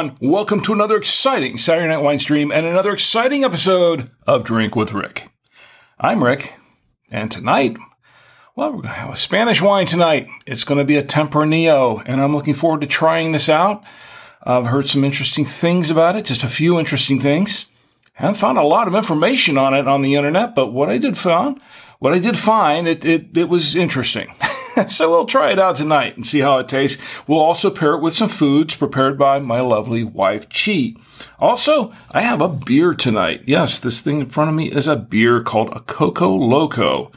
Everyone. Welcome to another exciting Saturday Night Wine stream and another exciting episode of Drink with Rick. I'm Rick, and tonight, well, we're going to have a Spanish wine tonight. It's going to be a Tempranillo, and I'm looking forward to trying this out. I've heard some interesting things about it, just a few interesting things. I haven't found a lot of information on it on the internet, but what I did found, what I did find, it, it, it was interesting. so we'll try it out tonight and see how it tastes. We'll also pair it with some foods prepared by my lovely wife, Chi. Also, I have a beer tonight. Yes, this thing in front of me is a beer called a Coco Loco,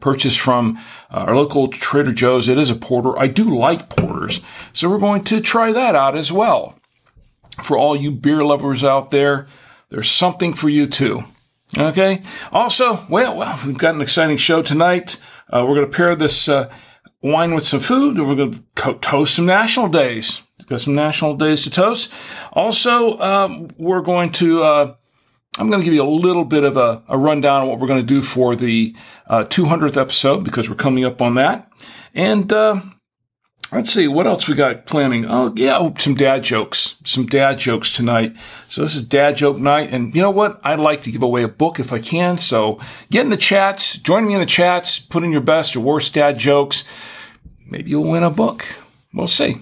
purchased from uh, our local Trader Joe's. It is a porter. I do like porters, so we're going to try that out as well. For all you beer lovers out there, there's something for you too. Okay. Also, well, well, we've got an exciting show tonight. Uh, we're going to pair this uh, wine with some food, and we're going to toast some national days. Got some national days to toast. Also, um, we're going to. Uh, I'm going to give you a little bit of a, a rundown of what we're going to do for the uh, 200th episode because we're coming up on that. And uh, let's see what else we got planning. Oh yeah, oh, some dad jokes, some dad jokes tonight. So this is dad joke night, and you know what? I'd like to give away a book if I can. So get in the chats, join me in the chats, put in your best or worst dad jokes maybe you'll win a book. We'll see.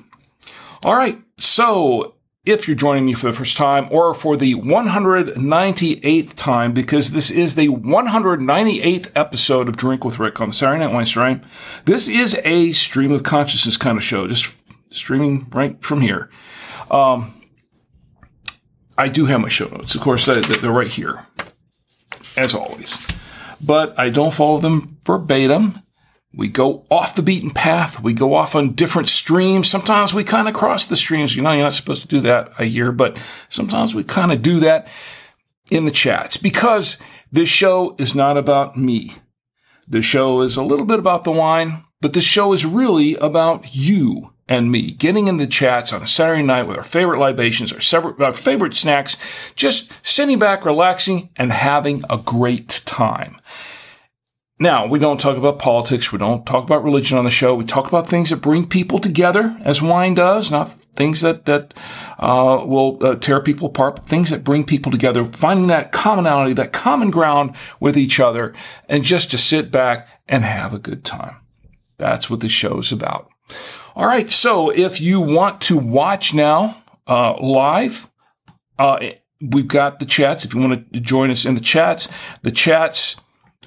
All right. So if you're joining me for the first time or for the 198th time, because this is the 198th episode of Drink with Rick on Saturday Night Wine Stream, this is a stream of consciousness kind of show, just streaming right from here. Um, I do have my show notes. Of course, they're right here, as always. But I don't follow them verbatim. We go off the beaten path. We go off on different streams. Sometimes we kind of cross the streams. You know, you're not supposed to do that, I hear, but sometimes we kind of do that in the chats because this show is not about me. The show is a little bit about the wine, but the show is really about you and me getting in the chats on a Saturday night with our favorite libations, our, our favorite snacks, just sitting back, relaxing, and having a great time. Now, we don't talk about politics. We don't talk about religion on the show. We talk about things that bring people together, as wine does, not things that, that uh, will uh, tear people apart, but things that bring people together, finding that commonality, that common ground with each other, and just to sit back and have a good time. That's what the show's about. All right. So if you want to watch now uh, live, uh, we've got the chats. If you want to join us in the chats, the chats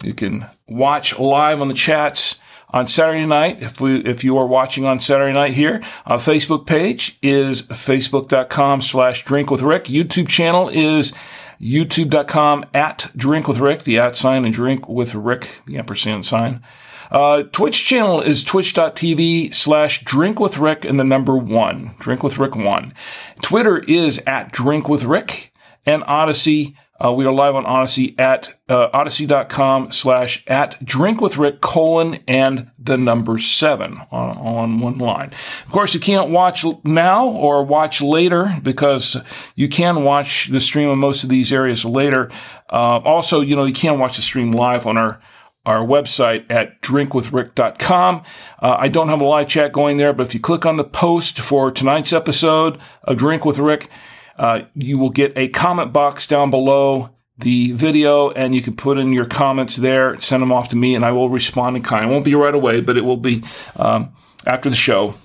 you can watch live on the chats on Saturday night. If we, if you are watching on Saturday night here, our Facebook page is facebook.com slash drink with Rick. YouTube channel is youtube.com at drink with Rick, the at sign and drink with Rick, the ampersand sign. Uh, Twitch channel is twitch.tv slash drink with Rick and the number one, drink with Rick one. Twitter is at drink with Rick and Odysee uh, we are live on Odysee at uh, odysee.com slash at drink with Rick colon and the number seven on, on one line. Of course, you can't watch now or watch later because you can watch the stream of most of these areas later. Uh, also, you know, you can watch the stream live on our our website at drinkwithrick.com. Uh, I don't have a live chat going there, but if you click on the post for tonight's episode of Drink with Rick, uh, you will get a comment box down below the video and you can put in your comments there, send them off to me, and I will respond in kind. It won't be right away, but it will be um, after the show.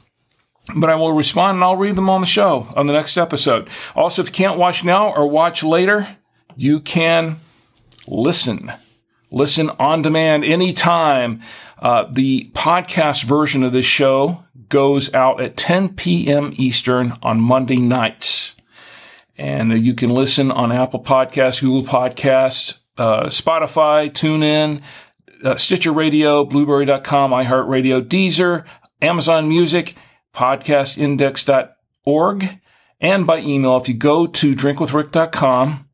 But I will respond and I'll read them on the show on the next episode. Also, if you can't watch now or watch later, you can listen. Listen on demand anytime. Uh, the podcast version of this show goes out at 10 p.m. Eastern on Monday nights. And you can listen on Apple Podcasts, Google Podcasts, uh, Spotify, TuneIn, uh, Stitcher Radio, Blubrry.com, iHeartRadio, Deezer, Amazon Music, podcastindex.org, and by email. If you go to drinkwithrick.com,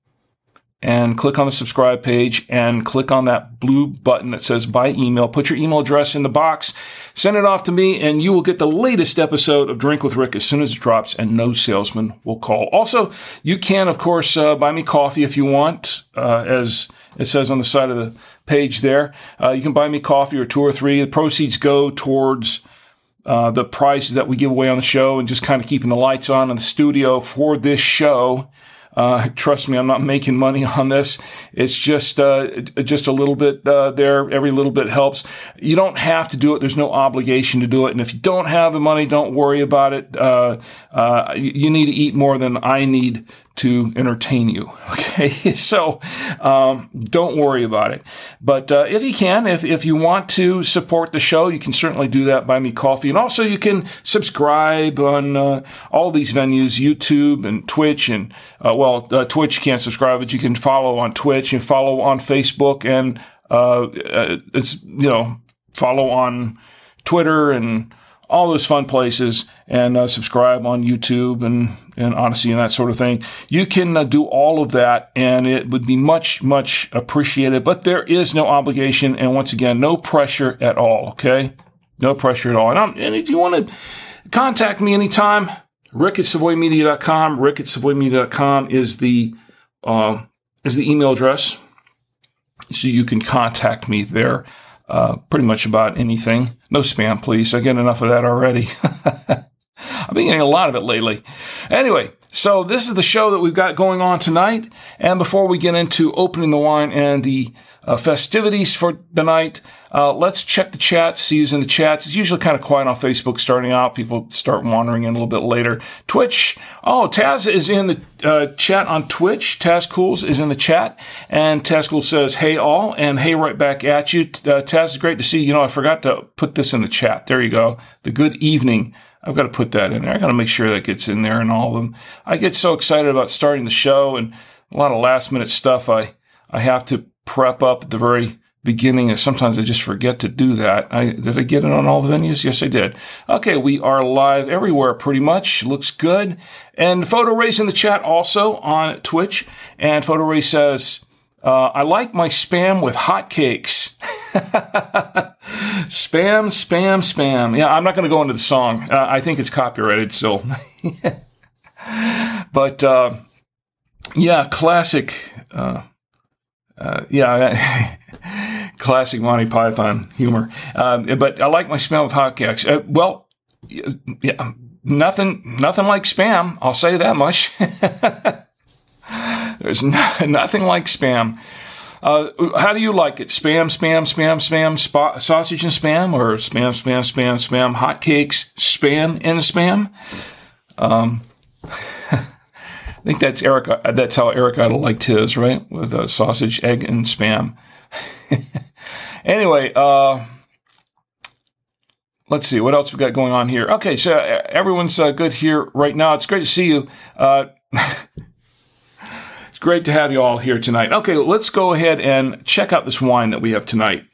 and click on the subscribe page and click on that blue button that says by email. Put your email address in the box, send it off to me, and you will get the latest episode of Drink with Rick as soon as it drops, and no salesman will call. Also, you can, of course, uh, buy me coffee if you want, uh, as it says on the side of the page there. Uh, you can buy me coffee or two or three. The proceeds go towards uh, the prizes that we give away on the show and just kind of keeping the lights on in the studio for this show. Uh, trust me, I'm not making money on this. It's just uh, just a little bit uh, there. Every little bit helps. You don't have to do it. There's no obligation to do it. And if you don't have the money, don't worry about it. Uh, uh, you need to eat more than I need to entertain you. Okay, so um, don't worry about it. But uh, if you can, if, if you want to support the show, you can certainly do that. Buy me coffee, and also you can subscribe on uh, all these venues: YouTube and Twitch. And uh, well, uh, Twitch you can't subscribe, but you can follow on Twitch and follow on Facebook, and uh, uh, it's you know follow on Twitter and all those fun places and uh, subscribe on YouTube and, and Odysee and that sort of thing. You can uh, do all of that and it would be much, much appreciated, but there is no obligation. And once again, no pressure at all. Okay. No pressure at all. And, I'm, and if you want to contact me anytime, rick at savoymedia.com, rick at savoymedia.com is the, uh, is the email address. So you can contact me there uh, pretty much about anything. No spam, please. I get enough of that already. I've been getting a lot of it lately. Anyway, so this is the show that we've got going on tonight. And before we get into opening the wine and the uh, festivities for the night, uh, let's check the chat, see who's in the chats. It's usually kind of quiet on Facebook starting out. People start wandering in a little bit later. Twitch. Oh, Taz is in the uh, chat on Twitch. Taz Cools is in the chat. And Taz Cool says, hey all, and hey right back at you. Uh, Taz, is great to see you. You know, I forgot to put this in the chat. There you go. The good evening. I've got to put that in there. I got to make sure that gets in there and all of them. I get so excited about starting the show and a lot of last minute stuff I, I have to prep up at the very beginning and sometimes I just forget to do that. I, did I get it on all the venues? Yes, I did. Okay, we are live everywhere pretty much. Looks good. And Photo Ray's in the chat also on Twitch. And Photo Ray says, uh, I like my spam with hotcakes. spam, spam, spam. Yeah, I'm not going to go into the song. Uh, I think it's copyrighted so. but uh, yeah, classic. Uh, uh, yeah, classic Monty Python humor. Um, but I like my spam with hotcakes. Uh, well, yeah, nothing, nothing like spam. I'll say that much. There's no, nothing like spam. Uh, how do you like it? Spam, spam, spam, spam, spa- sausage and spam, or spam, spam, spam, spam, hotcakes, spam and spam? Um, I think that's Eric. That's how Eric Idle liked his, right? With uh, sausage, egg, and spam. anyway, uh, let's see what else we got going on here. Okay, so uh, everyone's uh, good here right now. It's great to see you. Uh, great to have you all here tonight. Okay, let's go ahead and check out this wine that we have tonight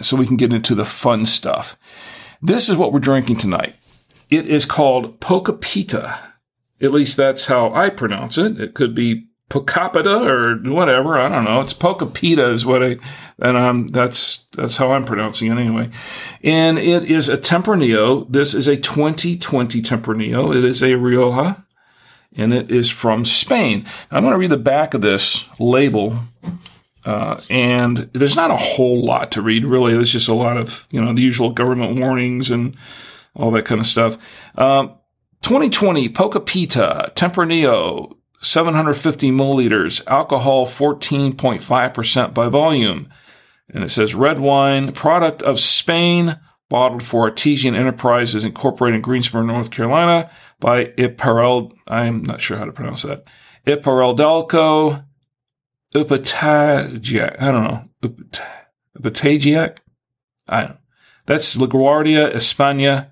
so we can get into the fun stuff. This is what we're drinking tonight. It is called Pocapita. At least that's how I pronounce it. It could be Pocapita or whatever. I don't know. It's Pocapita is what I, and um, that's that's how I'm pronouncing it anyway. And it is a Tempranillo. This is a 2020 Tempranillo. It is a Rioja and it is from Spain. I'm going to read the back of this label, uh, and there's not a whole lot to read, really. There's just a lot of, you know, the usual government warnings and all that kind of stuff. Um, 2020 Pocapita Tempranillo, 750 milliliters, alcohol 14.5% by volume. And it says red wine, product of Spain, bottled for Artesian Enterprises Incorporated in Greensboro, North Carolina by Iparel. I'm not sure how to pronounce that. Ipareldelco Upatagiac. I don't know. Upatagiac? I don't. That's LaGuardia, España.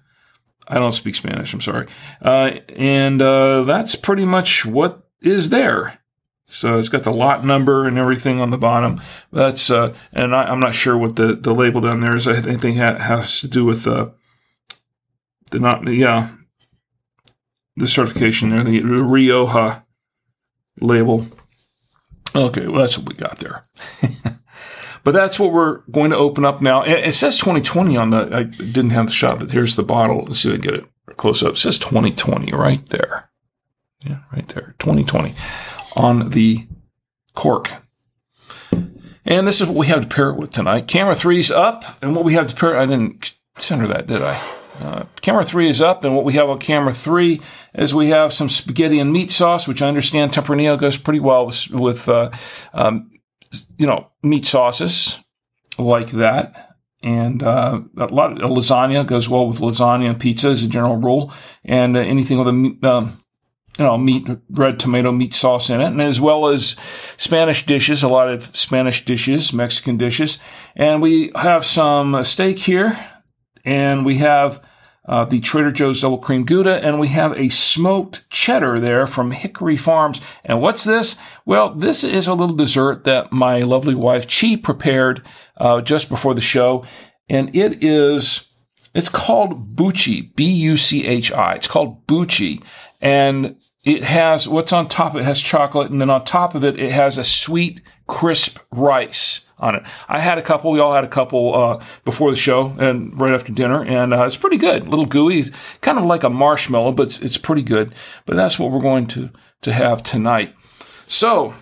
I don't speak Spanish. I'm sorry. Uh, and uh, that's pretty much what is there. So it's got the lot number and everything on the bottom. That's uh, and I, am not sure what the, the label down there is. I think ha- has to do with the the not yeah the certification there, the Rioja label. Okay, well that's what we got there. but that's what we're going to open up now. It, it says 2020 on the. I didn't have the shot, but here's the bottle. Let's see if I can get it close up. It says 2020 right there. Yeah, right there. 2020 on the cork. And this is what we have to pair it with tonight. Camera three's up, and what we have to pair I didn't center that, did I? Uh, camera three is up, and what we have on camera three is we have some spaghetti and meat sauce, which I understand Tempranillo goes pretty well with, with uh, um, you know, meat sauces like that. And uh, a lot of lasagna goes well with lasagna and pizza as a general rule, and uh, anything with a um, you know, meat, red tomato meat sauce in it, and as well as Spanish dishes, a lot of Spanish dishes, Mexican dishes. And we have some steak here, and we have uh, the Trader Joe's Double Cream Gouda, and we have a smoked cheddar there from Hickory Farms. And what's this? Well, this is a little dessert that my lovely wife Chi prepared uh, just before the show, and it is. It's called Buchi, B U C H I. It's called Buchi. And it has what's on top. It has chocolate, and then on top of it, it has a sweet, crisp rice on it. I had a couple. We all had a couple uh, before the show and right after dinner, and uh, it's pretty good. A little gooey, it's kind of like a marshmallow, but it's, it's pretty good. But that's what we're going to to have tonight. So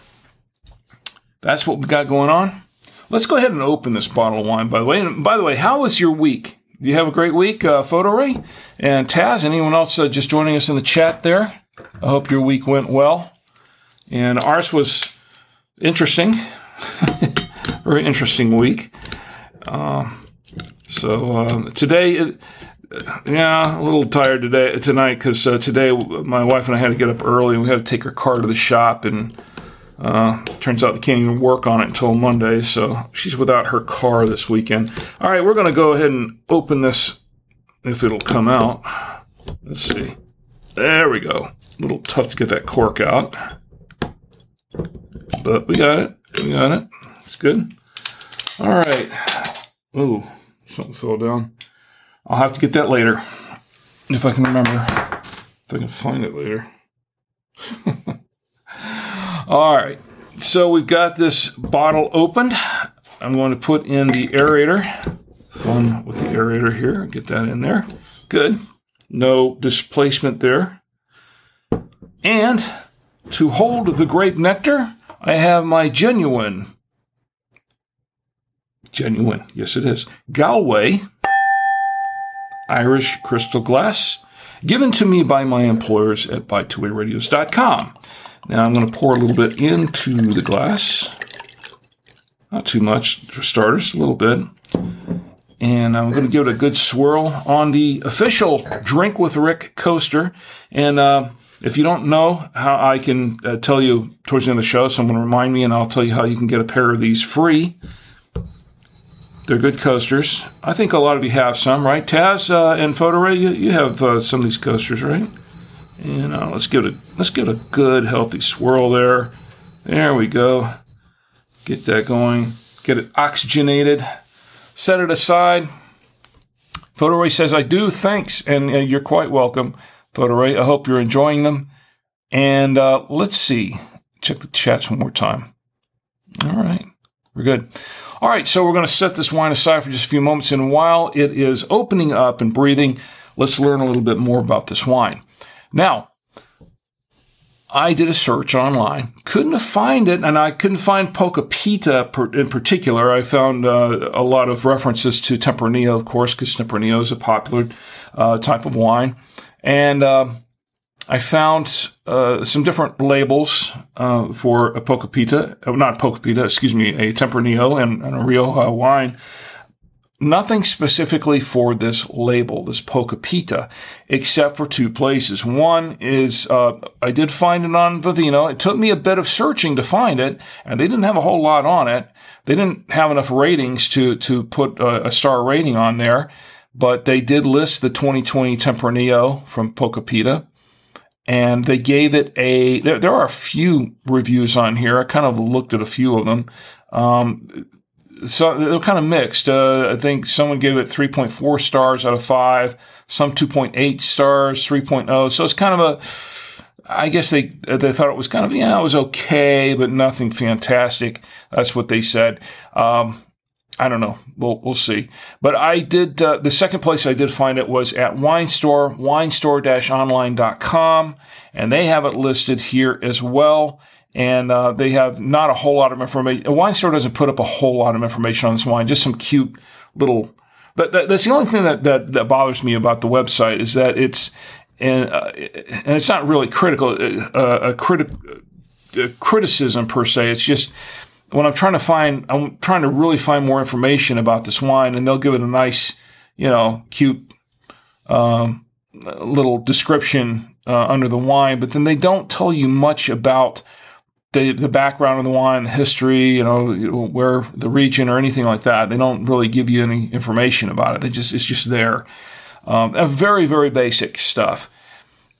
that's what we got going on. Let's go ahead and open this bottle of wine. By the way, and by the way, how was your week? Do you have a great week, uh, Photo Ray and Taz? Anyone else uh, just joining us in the chat there? I hope your week went well. And ours was interesting. Very interesting week. Uh, so uh, today, yeah, a little tired today tonight because uh, today my wife and I had to get up early and we had to take her car to the shop and uh, turns out they can't even work on it until Monday, so she's without her car this weekend. All right, we're going to go ahead and open this if it'll come out. Let's see. There we go. A little tough to get that cork out. But we got it. We got it. It's good. All right. Oh, something fell down. I'll have to get that later. If I can remember. If I can find it later. All right. So we've got this bottle opened. I'm going to put in the aerator. Fun with the aerator here. Get that in there. Good no displacement there. And to hold the grape nectar, I have my genuine, genuine, yes it is, Galway Irish crystal glass, given to me by my employers at buy2wayradios.com. Now I'm going to pour a little bit into the glass. Not too much for starters, a little bit and I'm going to give it a good swirl on the official Drink with Rick coaster. And uh, if you don't know how I can uh, tell you towards the end of the show, someone remind me, and I'll tell you how you can get a pair of these free. They're good coasters. I think a lot of you have some, right? Taz uh, and Photo Ray, you, you have uh, some of these coasters, right? And uh, let's give it a let's give it a good healthy swirl there. There we go. Get that going. Get it oxygenated set it aside. Photo Ray says, I do, thanks, and uh, you're quite welcome, Photo Ray. I hope you're enjoying them. And uh, let's see, check the chats one more time. All right, we're good. All right, so we're going to set this wine aside for just a few moments, and while it is opening up and breathing, let's learn a little bit more about this wine. Now, I did a search online, couldn't find it, and I couldn't find Pocopita in particular. I found uh, a lot of references to Tempranillo, of course, because Tempranillo is a popular uh, type of wine. And uh, I found uh, some different labels uh, for a Pocopita, uh, not Pocopita, excuse me, a Tempranillo and, and a Rioja wine nothing specifically for this label, this Pocopita, except for two places. One is uh, I did find it on Vivino. It took me a bit of searching to find it, and they didn't have a whole lot on it. They didn't have enough ratings to to put a, a star rating on there, but they did list the 2020 Tempranillo from Pocopita. And they gave it a. There, there are a few reviews on here. I kind of looked at a few of them. Um, so they're kind of mixed. Uh, I think someone gave it 3.4 stars out of five, some 2.8 stars, 3.0. So it's kind of a, I guess they they thought it was kind of yeah, it was okay, but nothing fantastic. That's what they said. Um, I don't know. We'll we'll see. But I did uh, the second place I did find it was at Wine Store, winestore-online.com, and they have it listed here as well and uh, they have not a whole lot of information. A wine store doesn't put up a whole lot of information on this wine, just some cute little but that, that's the only thing that, that, that bothers me about the website is that it's and uh, and it's not really critical uh, a criti- a criticism per se. It's just when I'm trying to find I'm trying to really find more information about this wine, and they'll give it a nice, you know, cute um, little description uh, under the wine, but then they don't tell you much about the the background of the wine, the history, you know, where the region or anything like that. They don't really give you any information about it. They just it's just there. Um, very very basic stuff,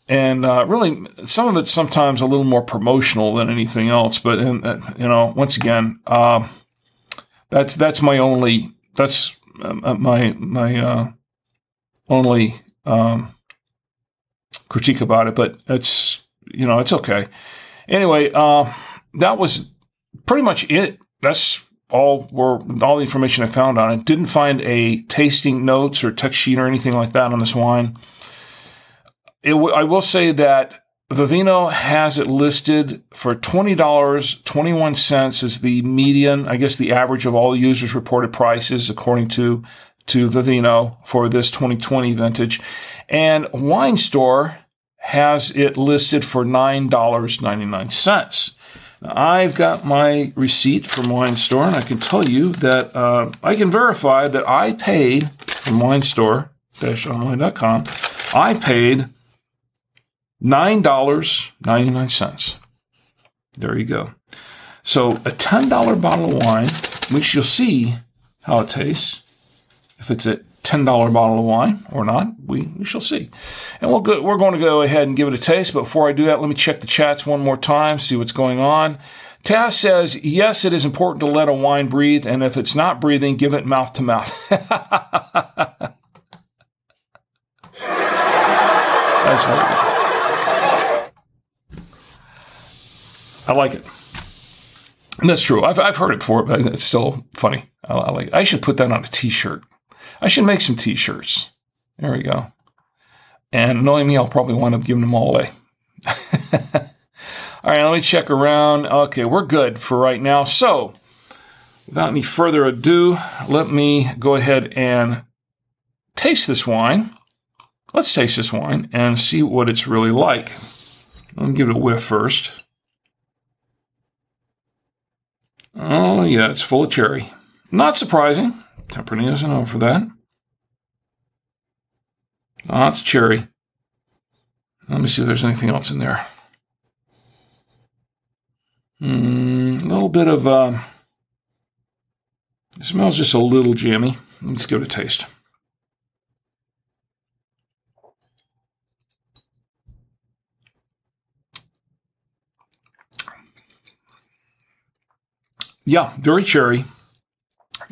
and uh, really some of it's sometimes a little more promotional than anything else. But in, uh, you know, once again, uh, that's that's my only that's uh, my my uh, only um, critique about it. But it's you know it's okay. Anyway, uh, that was pretty much it. That's all were all the information I found on it. Didn't find a tasting notes or text sheet or anything like that on this wine. W- I will say that Vivino has it listed for twenty dollars twenty one cents is the median, I guess the average of all users reported prices according to to Vivino for this 2020 vintage, and Wine Store has it listed for $9.99. Now, I've got my receipt from Wine Store, and I can tell you that uh, I can verify that I paid from Wine Store-online.com, I paid $9.99. There you go. So a $10 bottle of wine, which you'll see how it tastes. If it's a $10 bottle of wine or not, we, we shall see. And we'll go, we're going to go ahead and give it a taste. But before I do that, let me check the chats one more time, see what's going on. Taz says, yes, it is important to let a wine breathe. And if it's not breathing, give it mouth to mouth. That's very good. I like it. And that's true. I've, I've heard it before, but it's still funny. I, I like it. I should put that on a t shirt. I should make some t-shirts. There we go. And knowing me, I'll probably wind up giving them all away. all right, let me check around. Okay, we're good for right now. So, without any further ado, let me go ahead and taste this wine. Let's taste this wine and see what it's really like. Let me give it a whiff first. Oh, yeah, it's full of cherry. Not surprising. Tempranillo isn't for that. Oh, it's cherry. Let me see if there's anything else in there. Mm, a little bit of, uh, it smells just a little jammy. Let's give it a taste. Yeah, very cherry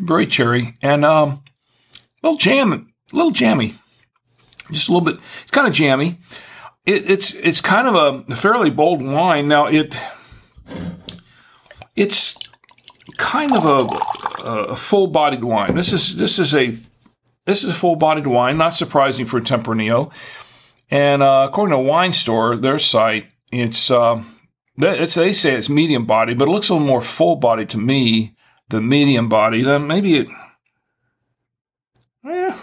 very cherry, and um, little jam, little jammy, just a little bit. It's kind of jammy. It, it's it's kind of a fairly bold wine. Now it it's kind of a, a full-bodied wine. This is this is a this is a full-bodied wine. Not surprising for Tempranillo. And uh, according to a Wine Store, their site, it's uh, it's they say it's medium body, but it looks a little more full body to me the medium body. Uh, maybe it, eh,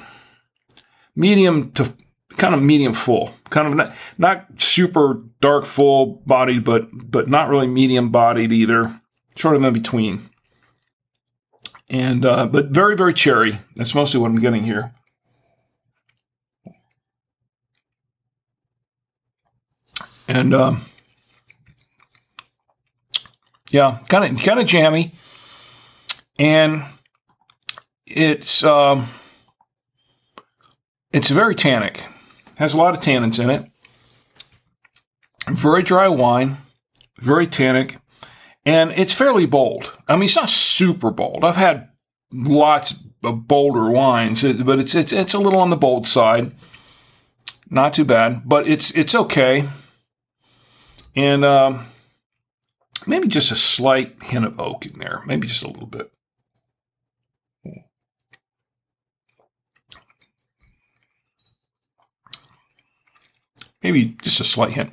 medium to kind of medium full, kind of not, not super dark full bodied, but but not really medium bodied either. Sort of in between. And uh, but very very cherry. That's mostly what I'm getting here. And um, yeah, kind of kind of jammy and it's um, it's very tannic. Has a lot of tannins in it. Very dry wine, very tannic, and it's fairly bold. I mean, it's not super bold. I've had lots of bolder wines, but it's it's it's a little on the bold side. Not too bad, but it's it's okay. And um, maybe just a slight hint of oak in there, maybe just a little bit. maybe just a slight hint.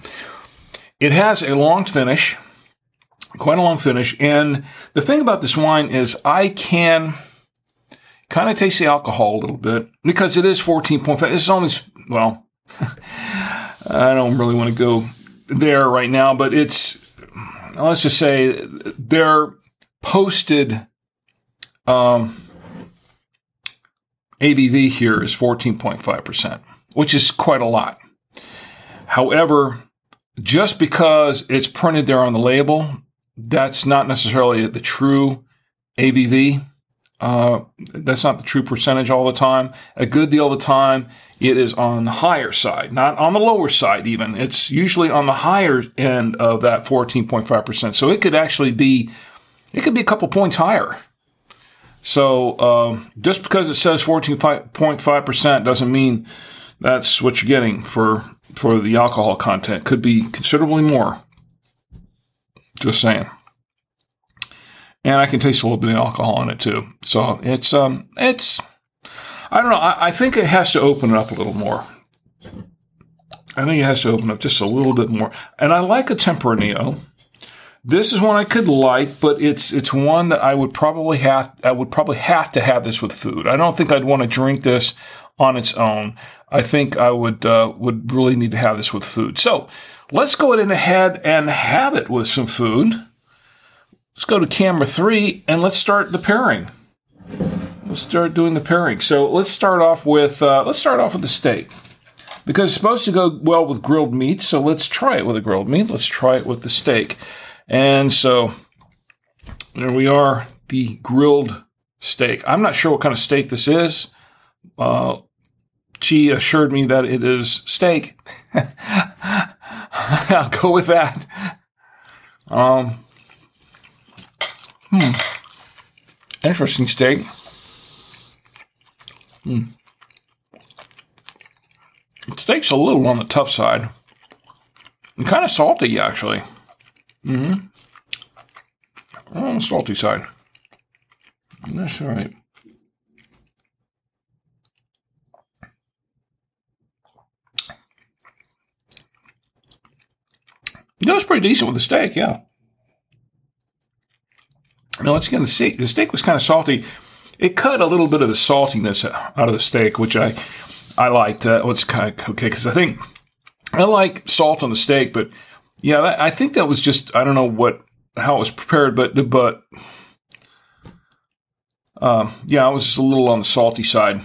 It has a long finish, quite a long finish. And the thing about this wine is I can, Kind of taste the alcohol a little bit because it is 14.5. It's almost, well, I don't really want to go there right now, but it's, let's just say their posted um, ABV here is 14.5%, which is quite a lot. However, just because it's printed there on the label, that's not necessarily the true ABV. Uh, that's not the true percentage all the time. A good deal of the time, it is on the higher side, not on the lower side even. It's usually on the higher end of that 14.5%. So it could actually be, it could be a couple points higher. So um, just because it says 14.5% doesn't mean that's what you're getting for for the alcohol content. Could be considerably more. Just saying. And I can taste a little bit of alcohol in it too. So it's um it's I don't know. I, I think it has to open it up a little more. I think it has to open up just a little bit more. And I like a Tempranillo. This is one I could like, but it's it's one that I would probably have I would probably have to have this with food. I don't think I'd want to drink this on its own. I think I would uh, would really need to have this with food. So let's go ahead and have it with some food. Let's go to camera three and let's start the pairing. Let's start doing the pairing. So let's start off with uh, let's start off with the steak because it's supposed to go well with grilled meat. So let's try it with a grilled meat. Let's try it with the steak. And so there we are, the grilled steak. I'm not sure what kind of steak this is. Uh, she assured me that it is steak. I'll go with that. Um, hmm. Interesting steak. Hmm. The Steak's a little on the tough side. And kind of salty, actually. Mm-hmm. On the salty side. That's all right. It was pretty decent with the steak, yeah. Now, once again, the steak, the steak was kind of salty. It cut a little bit of the saltiness out of the steak, which I I liked. Uh, it's kind of okay because I think I like salt on the steak, but yeah, I think that was just I don't know what how it was prepared, but but um, yeah, I was a little on the salty side.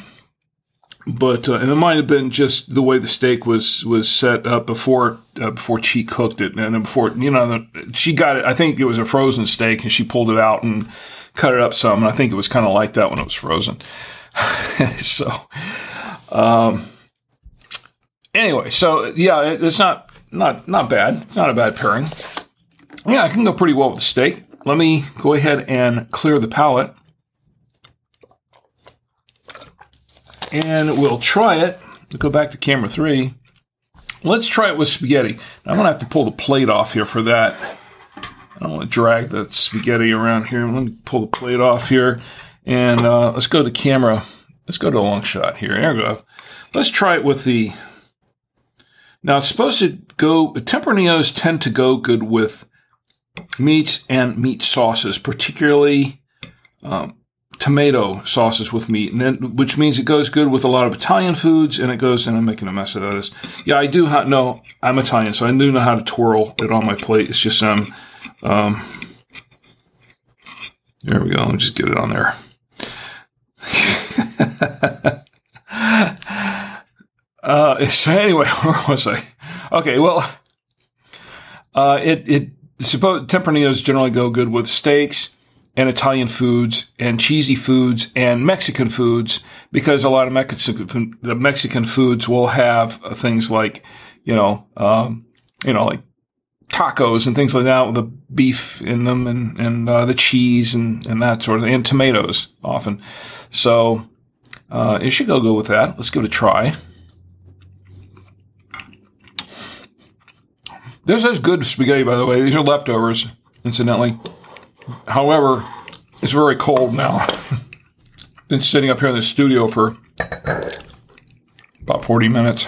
But uh, and it might have been just the way the steak was was set up before uh, before she cooked it, and before you know she got it. I think it was a frozen steak, and she pulled it out and cut it up some. And I think it was kind of like that when it was frozen. so, um, anyway, so yeah, it, it's not not not bad. It's not a bad pairing. Yeah, it can go pretty well with the steak. Let me go ahead and clear the palate. And we'll try it. We'll go back to camera three. Let's try it with spaghetti. I'm to have to pull the plate off here for that. I don't want to drag the spaghetti around here. Let me pull the plate off here. And uh, let's go to camera. Let's go to a long shot here. There we go. Let's try it with the now it's supposed to go, Tempranillos tend to go good with meats and meat sauces, particularly um, tomato sauces with meat, and then which means it goes good with a lot of Italian foods, and it goes. And I'm making a mess of this. Yeah, I do know I'm Italian, so I do know how to twirl it on my plate. It's just um, um there we go. Let me just get it on there. Uh, so anyway, where was I? Okay, well, uh, it it suppose Tempranillos generally go good with steaks and Italian foods and cheesy foods and Mexican foods because a lot of Mexican the Mexican foods will have things like you know um, you know like tacos and things like that with the beef in them and and uh, the cheese and and that sort of thing and tomatoes often. So uh, should go good with that. Let's give it a try. This is good spaghetti, by the way. These are leftovers, incidentally. However, it's very cold now. Been sitting up here in the studio for about 40 minutes.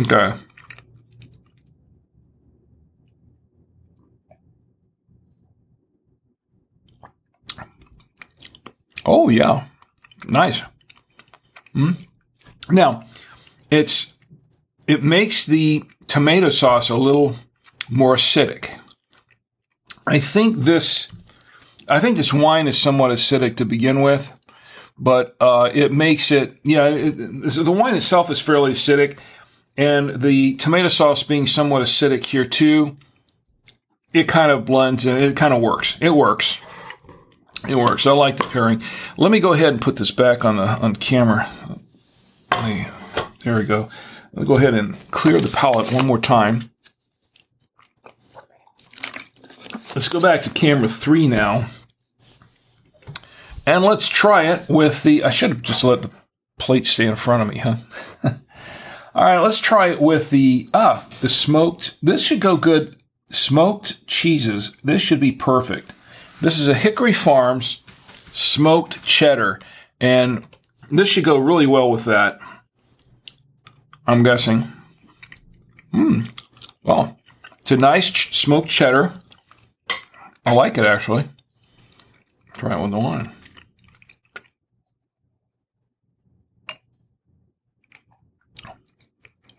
Okay. Oh, yeah. Nice. Mm. Now, it's it makes the tomato sauce a little more acidic. I think this I think this wine is somewhat acidic to begin with, but uh, it makes it yeah. It, the wine itself is fairly acidic, and the tomato sauce being somewhat acidic here too. It kind of blends and it kind of works. It works. It works. I like the pairing. Let me go ahead and put this back on the on camera. Me, there we go. Let me go ahead and clear the palate one more time. Let's go back to camera three now. And let's try it with the. I should have just let the plate stay in front of me, huh? All right, let's try it with the ah the smoked. This should go good. Smoked cheeses. This should be perfect. This is a Hickory Farms smoked cheddar, and this should go really well with that. I'm guessing. Hmm. Well, it's a nice ch- smoked cheddar. I like it actually. Try it with the wine.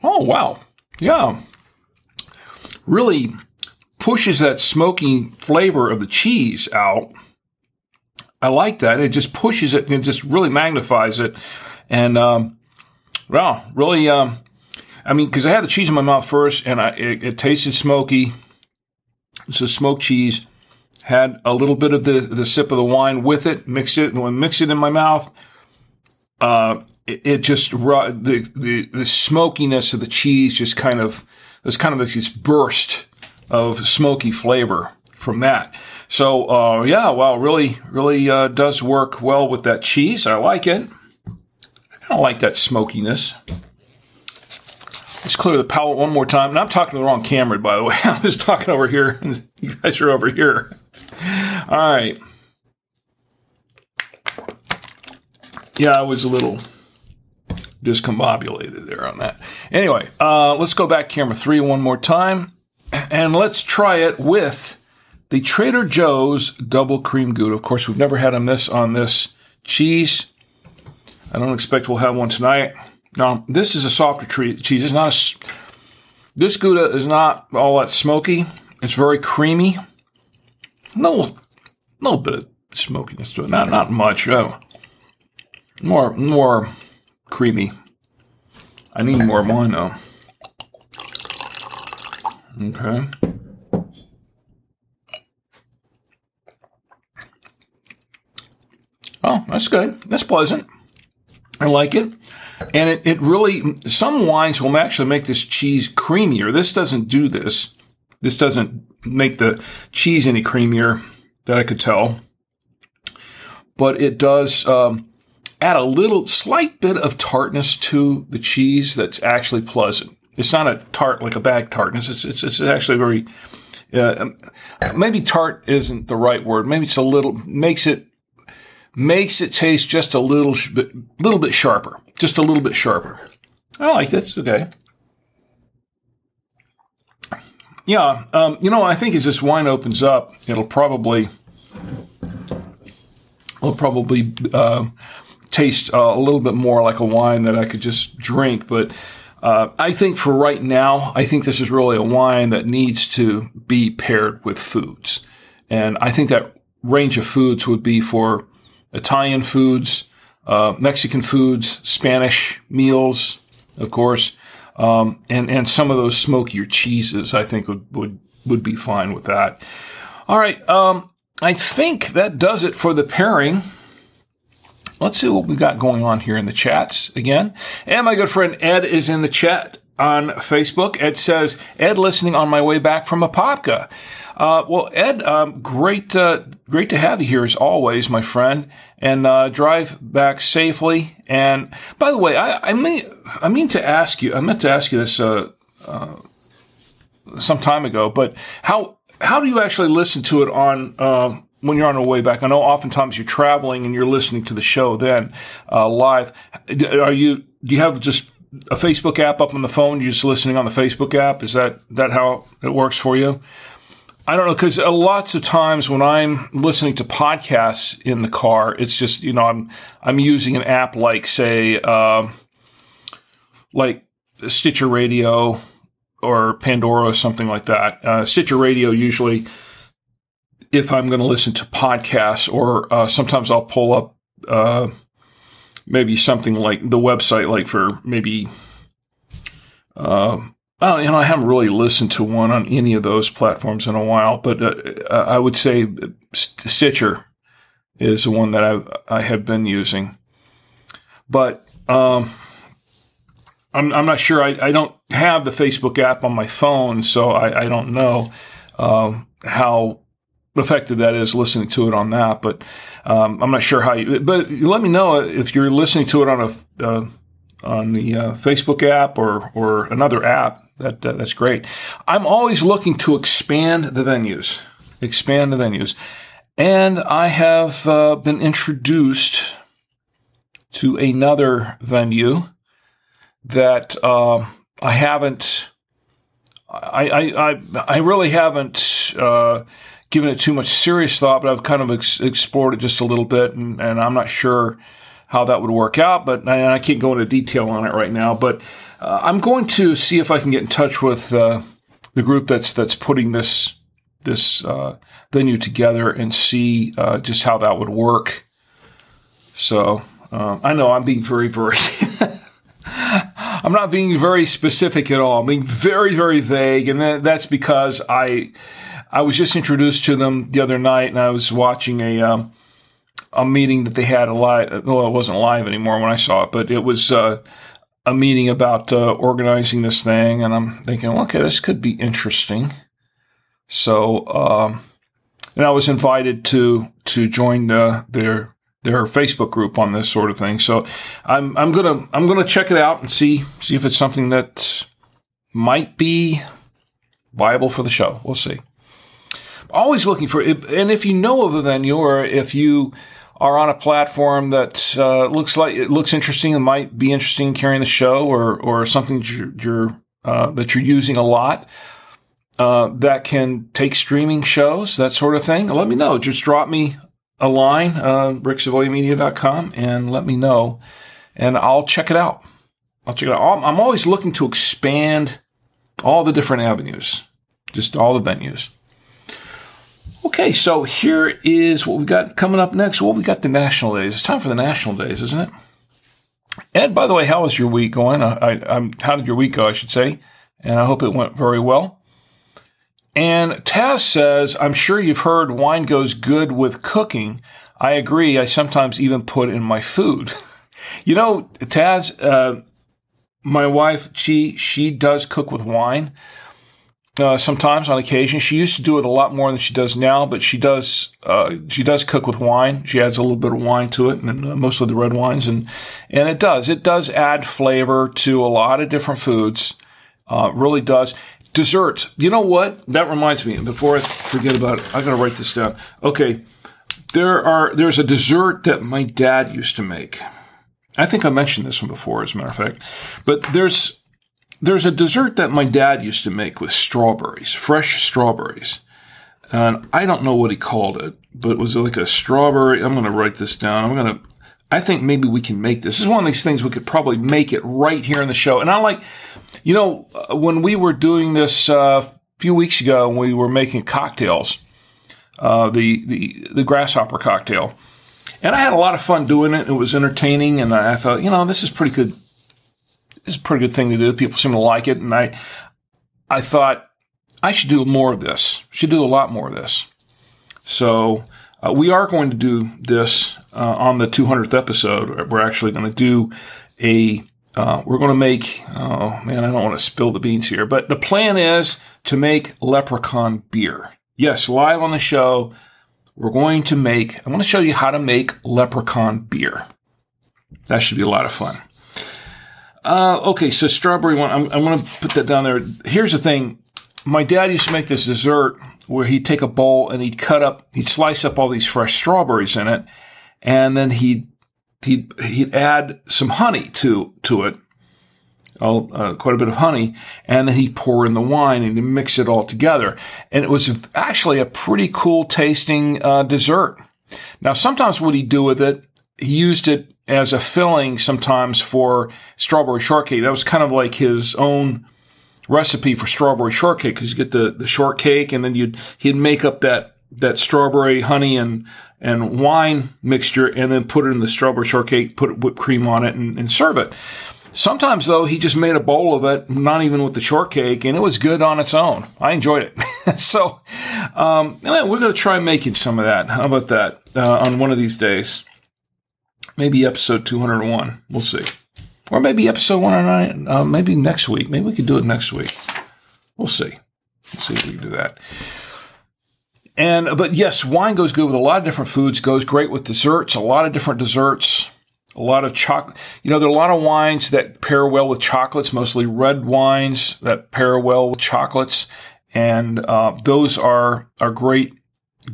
Oh, wow. Yeah. Really pushes that smoky flavor of the cheese out. I like that. It just pushes it and just really magnifies it. And, um, wow, really, um, I mean, because I had the cheese in my mouth first and I, it, it tasted smoky. It's a smoked cheese. Had a little bit of the, the sip of the wine with it, mixed it, and when mixed it in my mouth, uh, it, it, just the, the the smokiness of the cheese just kind of there's kind of this, this burst of smoky flavor from that. So uh, yeah, well, really really uh, does work well with that cheese. I like it. I don't like that smokiness. Let's clear the palate one more time. And I'm talking to the wrong camera, by the way. I was talking over here, you guys are over here. All right. yeah, I was a little discombobulated there on that. Anyway, uh, let's go back camera three one more time, and let's try it with the Trader Joe's Double Cream Gouda. Of course, we've never had on this on this cheese. I don't expect we'll have one tonight. Now, this is a softer tree, cheese. It's not a, this Gouda is not all that smoky. It's very creamy. No, little bit of smokiness to it. Not not much. Oh more more creamy. I need more wine though. Okay. Oh, that's good. That's pleasant. I like it. And it, it really, some wines will actually make this cheese creamier. This doesn't do this. This doesn't make the cheese any creamier that I could tell. But it does, um, add a little slight bit of tartness to the cheese that's actually pleasant. It's not a tart like a bag tartness. It's it's, it's actually very uh, maybe tart isn't the right word. Maybe it's a little makes it makes it taste just a little bit little bit sharper, just a little bit sharper. I like this. Okay. Yeah, um, you know, I think as this wine opens up, it'll probably, it'll probably uh, taste uh, a little bit more like a wine that I could just drink. But uh, I think for right now, I think this is really a wine that needs to be paired with foods. And I think that range of foods would be for Italian foods, uh, Mexican foods, Spanish meals, of course, um, and and some of those smokier cheeses. I think would would would be fine with that. All right, um, I think that does it for the pairing. Let's see what we got going on here in the chats again. And my good friend Ed is in the chat on Facebook. Ed says, Ed listening on my way back from Apopka. Uh, well, Ed, um, great, uh, great to have you here as always, my friend, and uh, drive back safely. And by the way, I, I mean, I mean to ask you, I meant to ask you this uh, uh, some time ago, but how how do you actually listen to it on uh, when you're on the way back? I know oftentimes you're traveling and you're listening to the show then uh, live. Are you? Do you have just a Facebook app up on the phone? You're just listening on the Facebook app. Is that that how it works for you? I don't know because uh, lots of times when I'm listening to podcasts in the car, it's just you know I'm I'm using an app like say uh, like Stitcher Radio or Pandora or something like that. Uh, Stitcher Radio usually, if I'm going to listen to podcasts, or uh, sometimes I'll pull up uh, maybe something like the website, like for maybe. Well, you know, I haven't really listened to one on any of those platforms in a while, but uh, I would say Stitcher is the one that I I have been using. But um, I'm I'm not sure. I, I don't have the Facebook app on my phone, so I, I don't know um, how effective that is listening to it on that. But um, I'm not sure how you. But let me know if you're listening to it on a uh, on the uh, Facebook app or or another app. That that's great. I'm always looking to expand the venues, expand the venues, and I have uh, been introduced to another venue that uh, I haven't. I, I, I, I really haven't uh, given it too much serious thought, but I've kind of ex- explored it just a little bit, and, and I'm not sure how that would work out, but I, I can't go into detail on it right now. But uh, I'm going to see if I can get in touch with uh, the group that's that's putting this this uh, venue together and see uh, just how that would work. So um, I know I'm being very very I'm not being very specific at all. I'm being very, very vague, and that's because I I was just introduced to them the other night, and I was watching a um, a meeting that they had a live. Well, it wasn't live anymore when I saw it, but it was uh, a meeting about uh, organizing this thing, and I'm thinking, okay, this could be interesting. So, um, and I was invited to to join the their their Facebook group on this sort of thing. So I'm I'm gonna I'm gonna check it out and see see if it's something that might be viable for the show. We'll see. Always looking for and if you know of a venue or if you are on a platform that uh, looks like it looks interesting and might be interesting in carrying the show or or something that you're, you're uh, that you're using a lot. Uh, that can take streaming shows, that sort of thing. Let me know. Just drop me a line, uh, ricksavoyamedia.com, and let me know, and I'll check it out. I'll check it out. I'm always looking to expand all the different avenues, just all the venues. Okay, so here is what we got coming up next. Well, we got the national days. It's time for the national days, isn't it? Ed, by the way, how was your week going? I, I, how did your week go, I should say? And I hope it went very well. And Taz says, I'm sure you've heard wine goes good with cooking. I agree. I sometimes even put in my food. you know, Taz, uh, my wife, she she does cook with wine. Uh, sometimes on occasion, she used to do it a lot more than she does now. But she does uh, she does cook with wine. She adds a little bit of wine to it, and uh, mostly the red wines, and and it does it does add flavor to a lot of different foods. Uh, really does. Desserts. You know what? That reminds me. Before I forget about it, I gotta write this down. Okay, there are there's a dessert that my dad used to make. I think I mentioned this one before, as a matter of fact. But there's there's a dessert that my dad used to make with strawberries, fresh strawberries. And I don't know what he called it, but it was like a strawberry. I'm going to write this down. I'm going to I think maybe we can make this. This is one of these things we could probably make it right here in the show. And I like, you know, uh, when we were doing this uh, a few weeks ago, when we were making cocktails, uh, the, the the grasshopper cocktail, and I had a lot of fun doing it. It was entertaining, and I thought, you know, this is pretty good. Is a pretty good thing to do. People seem to like it, and I I thought I should do more of this. Should do a lot more of this. So uh, we are going to do this uh, on the 200th episode. We're actually going to do a uh, we're going to make, oh man, I don't want to spill the beans here, but the plan is to make leprechaun beer. Yes, live on the show, we're going to make, I want to show you how to make leprechaun beer. That should be a lot of fun. Uh, okay, so strawberry one, I'm, I'm going to put that down there. Here's the thing my dad used to make this dessert where he'd take a bowl and he'd cut up, he'd slice up all these fresh strawberries in it, and then he'd he'd he'd add some honey to to it, uh, quite a bit of honey, and then he'd pour in the wine and he'd mix it all together. And it was actually a pretty cool tasting uh, dessert. Now, sometimes what he'd do with it, he used it as a filling sometimes for strawberry shortcake. That was kind of like his own recipe for strawberry shortcake because you get the, the shortcake and then you'd he'd make up that that strawberry honey and and wine mixture and then put it in the strawberry shortcake, put whipped cream on it and, and serve it. Sometimes though, he just made a bowl of it, not even with the shortcake, and it was good on its own. I enjoyed it. so, um, we're going to try making some of that. How about that uh, on one of these days? Maybe episode 201. We'll see. Or maybe episode 109, uh, maybe next week. Maybe we could do it next week. We'll see. Let's see if we can do that. And, but yes, wine goes good with a lot of different foods, goes great with desserts, a lot of different desserts a lot of chocolate. You know, there are a lot of wines that pair well with chocolates, mostly red wines that pair well with chocolates, and uh, those are are great,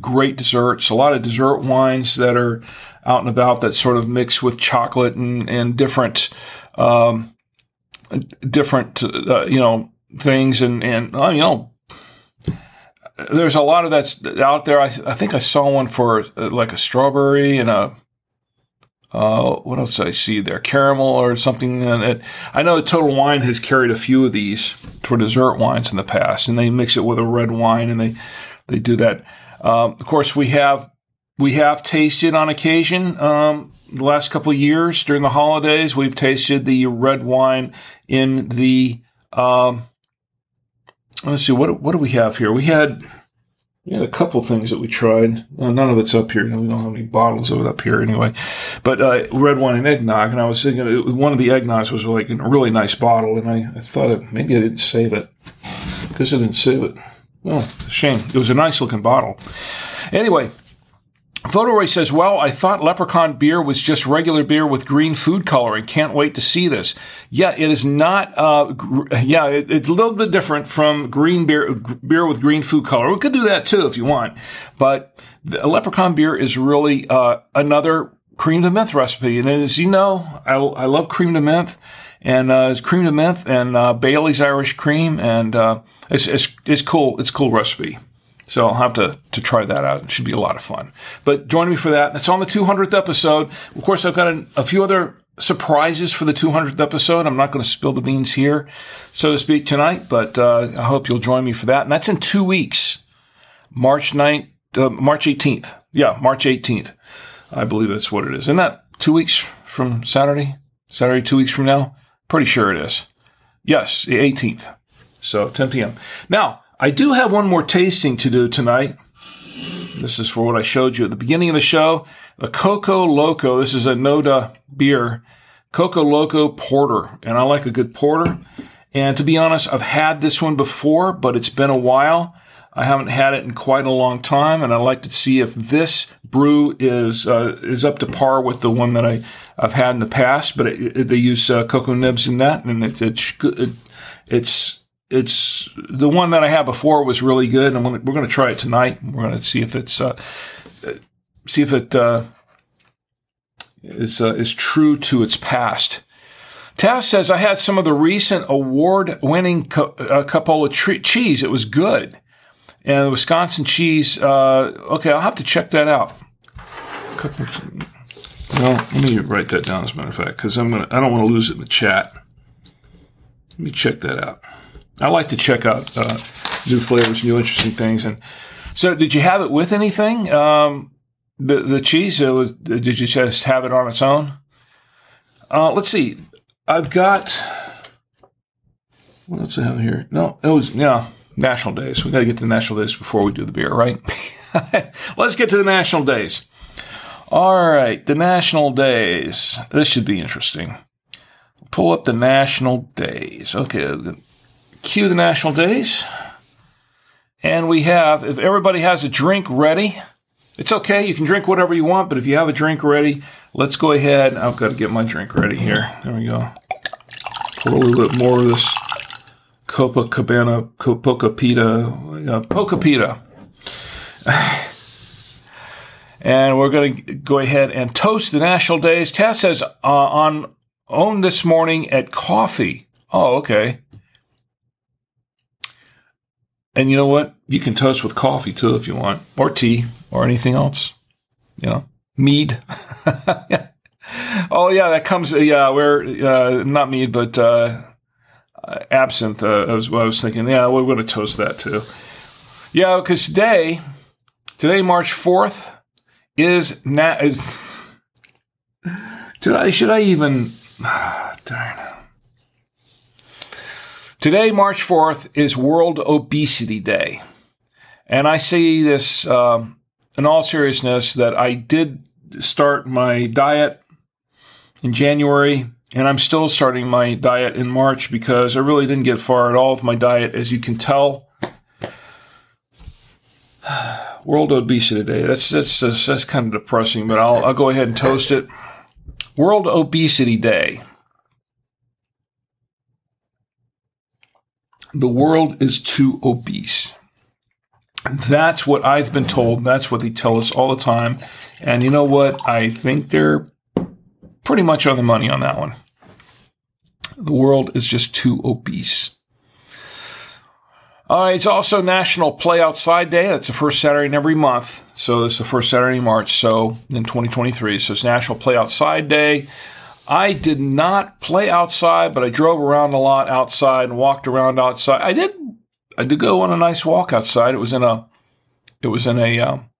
great desserts. A lot of dessert wines that are out and about that sort of mix with chocolate and and different, um, different uh, you know things and and uh, you know. There's a lot of that's out there. I, I think I saw one for uh, like a strawberry and a uh, what else did I see there? Caramel or something. It, I know Total Wine has carried a few of these for dessert wines in the past, and they mix it with a red wine, and they they do that. Um, of course, we have we have tasted on occasion um, the last couple of years during the holidays. We've tasted the red wine in the. Um, let's see what what do we have here? We had we had a couple things that we tried. Uh, none of it's up here. We don't have any bottles of it up here anyway. But uh, red wine and eggnog, and I was thinking it, one of the eggnogs was like a really nice bottle, and I, I thought it, maybe I didn't save it because I didn't save it. Oh, shame. It was a nice looking bottle. Anyway, Photo says, Well, I thought Leprechaun beer was just regular beer with green food coloring. Can't wait to see this. Yeah, it is not, uh, gr- yeah, it, it's a little bit different from green beer, beer with green food color. We could do that too if you want. But the Leprechaun beer is really, uh, another crème de menthe recipe. And as you know, I, I love crème de menthe and, uh, it's crème de menthe and, uh, Bailey's Irish cream. And, uh, it's, it's, it's cool. It's cool recipe. So I'll have to, to try that out. It should be a lot of fun. But join me for that. That's on the 200th episode. Of course, I've got a, a few other surprises for the 200th episode. I'm not going to spill the beans here, so to speak, tonight, but uh, I hope you'll join me for that. And that's in two weeks, March 9th, uh, March 18th. Yeah, March 18th. I believe that's what it is. Isn't that two weeks from Saturday? Saturday, two weeks from now? Pretty sure it is. Yes, the 18th. So 10 p.m. Now, I do have one more tasting to do tonight. This is for what I showed you at the beginning of the show. A Coco Loco. This is a Noda beer. Coco Loco Porter. And I like a good porter. And to be honest, I've had this one before, but it's been a while. I haven't had it in quite a long time, and I'd like to see if this brew is uh, is up to par with the one that I I've had in the past. But it, it, they use uh, cocoa nibs in that, and it's it, it's it's the one that I had before was really good, and we're going to try it tonight. We're going to see if it's uh, see if it uh, is uh, is true to its past. Taz says I had some of the recent award-winning co- uh, tre- cheese. It was good, and the Wisconsin cheese. Uh, okay, I'll have to check that out. Well, let me write that down as a matter of fact, because I'm gonna. I don't want to lose it in the chat. Let me check that out. I like to check out uh, new flavors, new interesting things. And so, did you have it with anything? Um, the the cheese? Was, did you just have it on its own? Uh, let's see. I've got what else I have here? No, it was yeah. National Days. We got to get to the National Days before we do the beer, right? Let's get to the National Days. All right, the National Days. This should be interesting. Pull up the National Days. Okay, cue the national days. And we have, if everybody has a drink ready, it's okay. You can drink whatever you want, but if you have a drink ready, let's go ahead. I've got to get my drink ready here. There we go. Pour a little bit more of this Copa Cabana, Copacabana, Pocapita, uh, Pocapita. and we're going to go ahead and toast the national days. Tess says uh, on own this morning at coffee Oh, okay. And you know what? You can toast with coffee too if you want, or tea, or anything else. You know, mead. oh yeah, that comes. Yeah, we're uh, not mead, but uh, absinthe. Uh, I was, I was thinking. Yeah, we're going to toast that too. Yeah, because today, today March fourth, is na- is, Did I? Should I even? Ah, darn. Today, March 4th, is World Obesity Day. And I say this um, in all seriousness that I did start my diet in January, and I'm still starting my diet in March because I really didn't get far at all with my diet, as you can tell. World Obesity Day. That's that's that's, that's kind of depressing, but I'll I'll go ahead and toast it. World Obesity Day. The world is too obese. That's what I've been told. That's what they tell us all the time. And you know what? I think they're pretty much on the money on that one. The world is just too obese. Uh, it's also National Play Outside Day. That's the first Saturday in every month. So it's the first Saturday in March. So in 2023. So it's National Play Outside Day. I did not play outside, but I drove around a lot outside and walked around outside. I did. I did go on a nice walk outside. It was in a. It was in a um,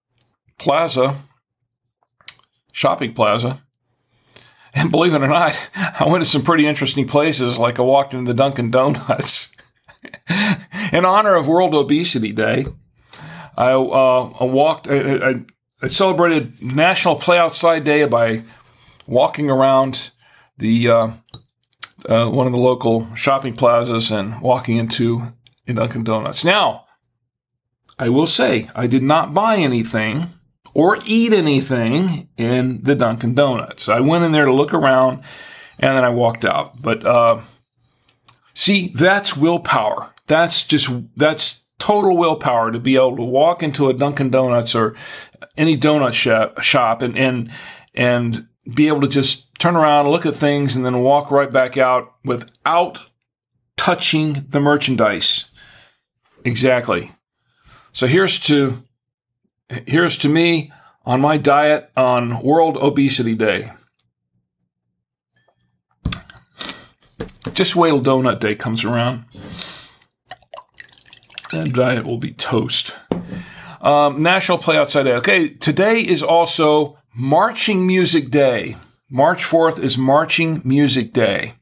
plaza, shopping plaza. And believe it or not, I went to some pretty interesting places. Like I walked into the Dunkin' Donuts in honor of World Obesity Day. I, uh, I walked. I, I, I celebrated National Play Outside Day by walking around the uh, uh, one of the local shopping plazas and walking into a Dunkin' Donuts. Now, I will say I did not buy anything or eat anything in the Dunkin' Donuts. I went in there to look around and then I walked out. But uh, see, that's willpower. That's just that's total willpower to be able to walk into a Dunkin' Donuts or any donut shop, shop and and and be able to just turn around, look at things, and then walk right back out without touching the merchandise. Exactly. So here's to here's to me on my diet on World Obesity Day. Just wait till Donut Day comes around. That diet will be toast. Um, National Play Outside Day. Okay, today is also Marching Music Day. March 4th is Marching Music Day.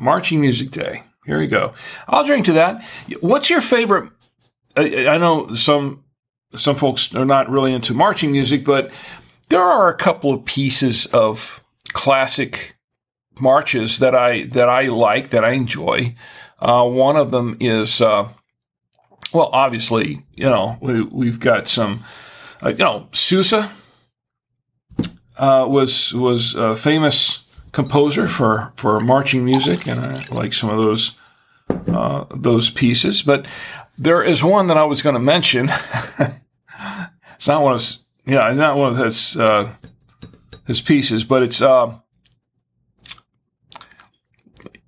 Marching Music Day. Here we go. I'll drink to that. What's your favorite? I, know some some folks are not really into marching music, but there are a couple of pieces of classic marches that I that I like that I enjoy. Uh, one of them is uh, well, obviously, you know we, we've got some, uh, you know, Sousa uh, was was a famous composer for for marching music, and I like some of those uh, those pieces. But there is one that I was going to mention. it's not one of his, yeah, it's not one of his uh, his pieces, but it's. Uh,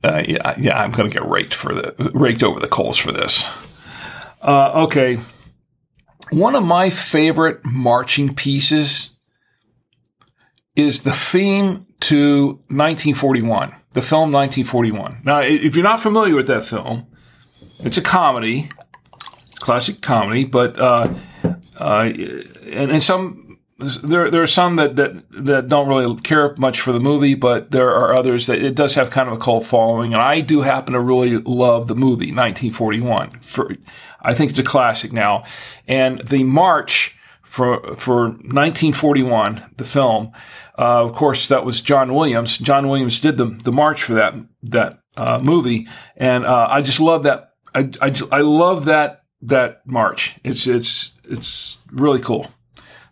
uh, yeah, yeah, I'm going to get raked for the raked over the coals for this. Uh, okay, one of my favorite marching pieces is the theme to 1941, the film 1941. Now, if you're not familiar with that film, it's a comedy, classic comedy, but uh, uh, and, and some there there are some that, that that don't really care much for the movie, but there are others that it does have kind of a cult following, and I do happen to really love the movie 1941. For I think it's a classic now, and the march for for 1941, the film. Uh, of course, that was John Williams. John Williams did the the march for that that uh, movie, and uh, I just love that. I, I, I love that that march. It's it's it's really cool.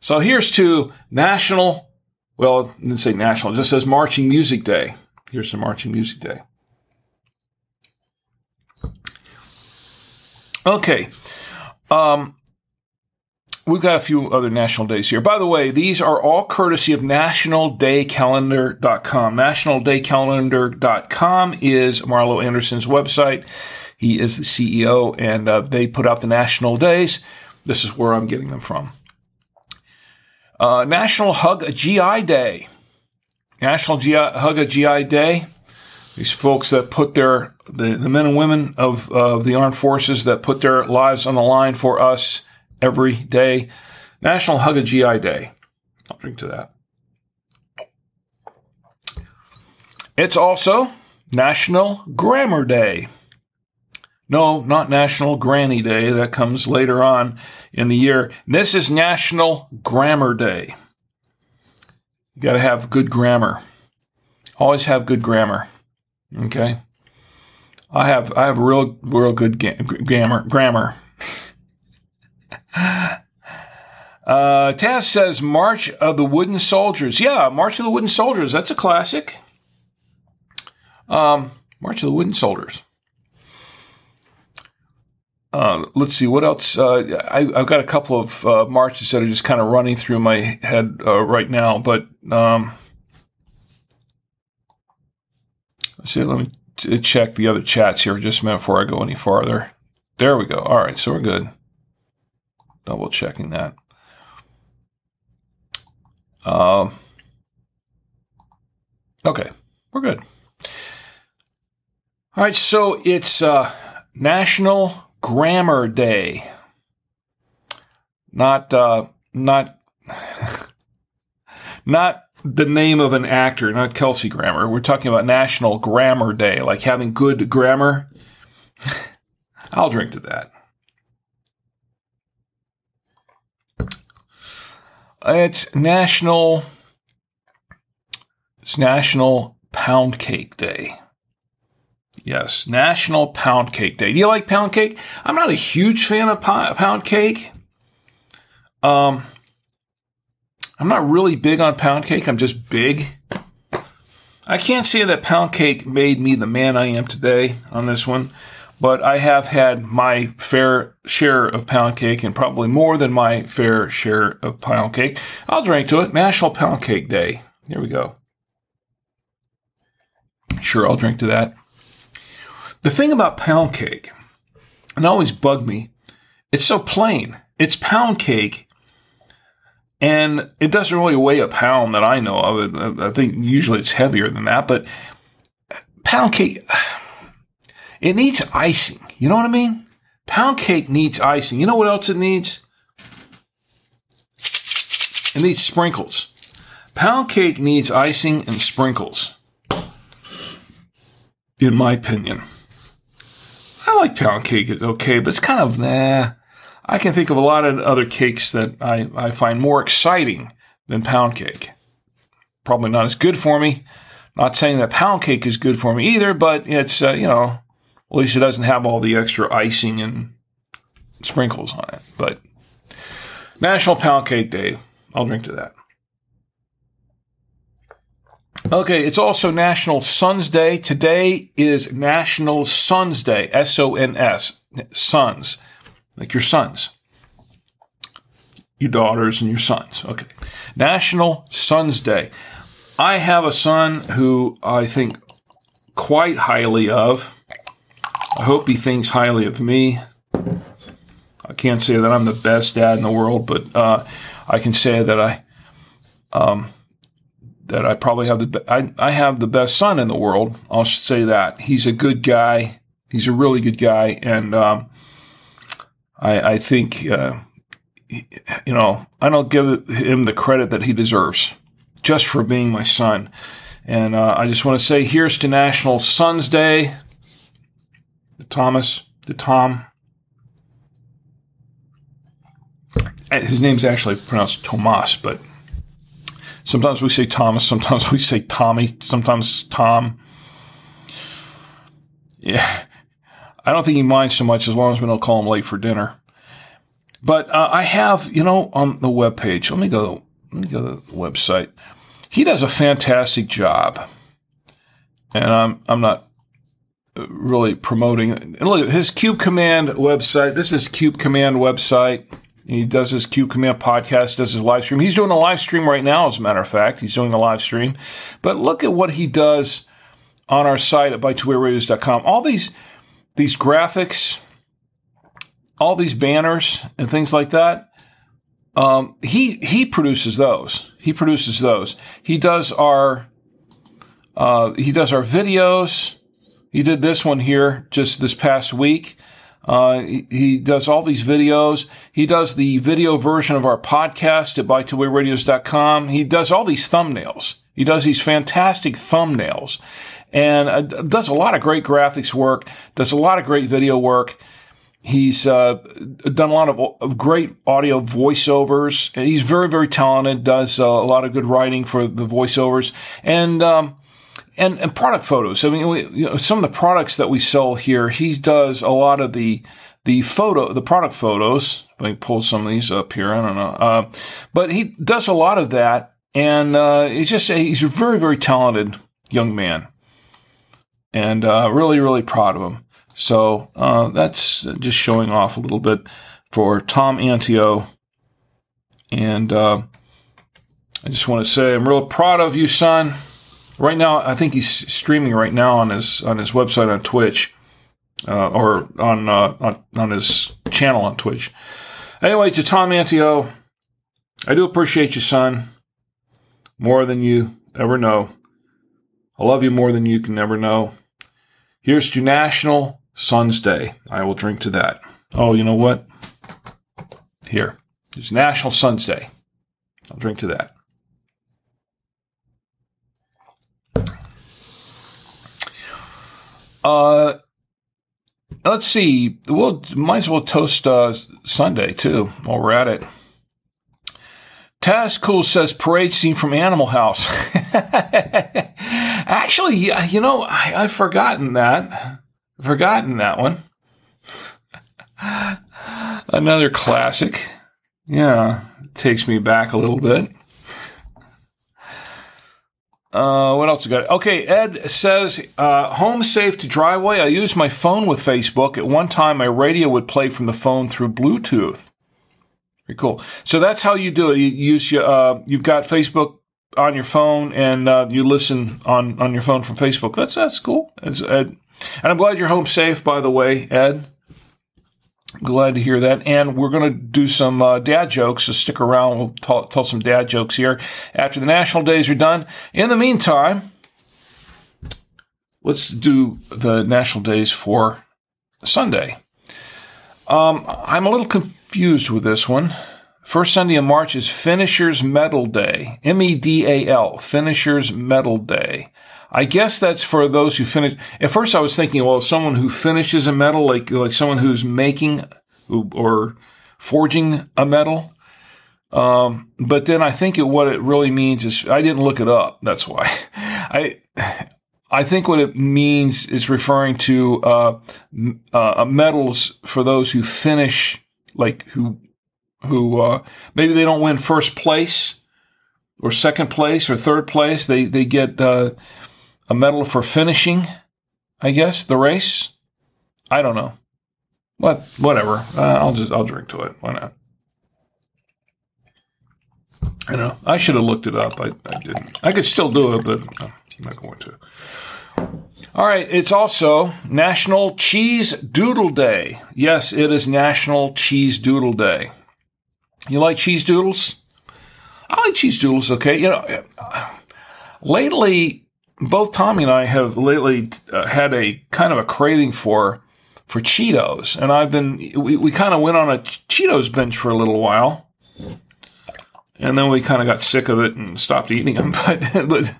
So here's to National. Well, I didn't say national. It just says Marching Music Day. Here's some Marching Music Day. Okay. Um, we've got a few other national days here. By the way, these are all courtesy of nationaldaycalendar.com. Nationaldaycalendar.com is Marlo Anderson's website. He is the CEO, and uh, they put out the national days. This is where I'm getting them from. Uh, National Hug a GI Day. National GI, Hug a GI Day. These folks that put their the, the men and women of uh, the armed forces that put their lives on the line for us every day. National Hug a GI Day. I'll drink to that. It's also National Grammar Day. No, not National Granny Day. That comes later on in the year. This is National Grammar Day. You got to have good grammar. Always have good grammar. Okay. I have I have real real good ga- grammar grammar. Uh, Taz says March of the Wooden Soldiers. Yeah, March of the Wooden Soldiers. That's a classic. Um, March of the Wooden Soldiers. Uh, let's see what else. Uh, I, have got a couple of uh, marches that are just kind of running through my head uh, right now, but um, let's see. Let me check the other chats here just a minute before I go any farther. There we go. All right, so we're good. Double checking that. Um, okay, we're good. All right, so it's uh, National Grammar Day. Not, uh, not, not the name of an actor, not Kelsey Grammer. We're talking about National Grammar Day, like having good grammar. I'll drink to that. It's National. It's National Pound Cake Day. Yes, National Pound Cake Day. Do you like pound cake? I'm not a huge fan of pound cake. Um, I'm not really big on pound cake. I'm just big. I can't say that pound cake made me the man I am today on this one but I have had my fair share of pound cake and probably more than my fair share of pound cake. I'll drink to it. National Pound Cake Day. Here we go. Sure, I'll drink to that. The thing about pound cake, and always bugged me, it's so plain. It's pound cake, and it doesn't really weigh a pound that I know of. I think usually it's heavier than that, but pound cake it needs icing. You know what I mean? Pound cake needs icing. You know what else it needs? It needs sprinkles. Pound cake needs icing and sprinkles. In my opinion. I like pound cake, it's okay, but it's kind of nah. I can think of a lot of other cakes that I, I find more exciting than pound cake. Probably not as good for me. Not saying that pound cake is good for me either, but it's, uh, you know, at least it doesn't have all the extra icing and sprinkles on it. But National Pound Cake Day. I'll drink to that. Okay, it's also National Sons Day. Today is National Sons Day. S O N S. Sons. Like your sons. Your daughters and your sons. Okay. National Sons Day. I have a son who I think quite highly of. I hope he thinks highly of me. I can't say that I'm the best dad in the world, but uh, I can say that I um, that I probably have the I, I have the best son in the world. I'll say that he's a good guy. He's a really good guy, and um, I, I think uh, you know I don't give him the credit that he deserves just for being my son. And uh, I just want to say here's to National Sons Day. Thomas, the Tom. Uh, his name's actually pronounced Tomas, but sometimes we say Thomas, sometimes we say Tommy, sometimes Tom. Yeah, I don't think he minds so much as long as we don't call him late for dinner. But uh, I have, you know, on the web page. Let me go. Let me go to the website. He does a fantastic job, and I'm I'm not really promoting. And look, at his Cube Command website. This is Cube Command website. He does his Cube Command podcast, does his live stream. He's doing a live stream right now, as a matter of fact. He's doing a live stream. But look at what he does on our site at bytwayRadios.com. All these these graphics, all these banners and things like that. Um, he he produces those. He produces those. He does our uh, he does our videos. He did this one here just this past week. Uh, he, he, does all these videos. He does the video version of our podcast at buytwowayradios.com. He does all these thumbnails. He does these fantastic thumbnails and uh, does a lot of great graphics work, does a lot of great video work. He's uh, done a lot of great audio voiceovers. He's very, very talented. Does uh, a lot of good writing for the voiceovers and um, and and product photos. I mean, we, you know, some of the products that we sell here, he does a lot of the the photo, the product photos. Let me pull some of these up here. I don't know, uh, but he does a lot of that, and uh, he's just a, he's a very, very talented young man and uh, really, really proud of him. So uh, that's just showing off a little bit for Tom Antio. And uh, I just want to say I'm real proud of you, son. Right now, I think he's streaming right now on his on his website on Twitch, uh, or on, uh, on on his channel on Twitch. Anyway, to Tom Antio, I do appreciate you, son, more than you ever know. I love you more than you can ever know. Here's to National Sons Day. I will drink to that. Oh, you know what? Here. It's National Sons Day. I'll drink to that. Uh, let's see. We'll might as well toast uh, Sunday too while we're at it. Taz Cool says parade scene from Animal House. Actually, you know, I, have forgotten that. Forgotten that one. Another classic. Yeah, takes me back a little bit. Uh, what else we got? Okay, Ed says, uh, home safe to driveway. I use my phone with Facebook. At one time, my radio would play from the phone through Bluetooth. Very cool. So that's how you do it. You use your, uh, you've got Facebook on your phone and uh, you listen on, on your phone from Facebook. That's that's cool. Ed. And I'm glad you're home safe, by the way, Ed. Glad to hear that. And we're going to do some uh, dad jokes, so stick around. We'll tell, tell some dad jokes here after the national days are done. In the meantime, let's do the national days for Sunday. Um, I'm a little confused with this one. First Sunday in March is Finishers Medal Day. M E D A L. Finishers Medal Day. I guess that's for those who finish. At first, I was thinking, well, someone who finishes a medal, like like someone who's making or forging a medal. Um, but then I think it, what it really means is I didn't look it up. That's why I I think what it means is referring to uh, uh, medals for those who finish, like who who uh, maybe they don't win first place or second place or third place. They they get uh, a medal for finishing, I guess, the race. I don't know. What whatever. Uh, I'll just I'll drink to it. Why not? I know. I should have looked it up. I, I didn't. I could still do it, but I'm not going to. All right, it's also National Cheese Doodle Day. Yes, it is National Cheese Doodle Day. You like cheese doodles? I like cheese doodles. Okay, you know, lately both Tommy and I have lately uh, had a kind of a craving for for Cheetos, and I've been we, we kind of went on a Cheetos binge for a little while, and then we kind of got sick of it and stopped eating them. But, but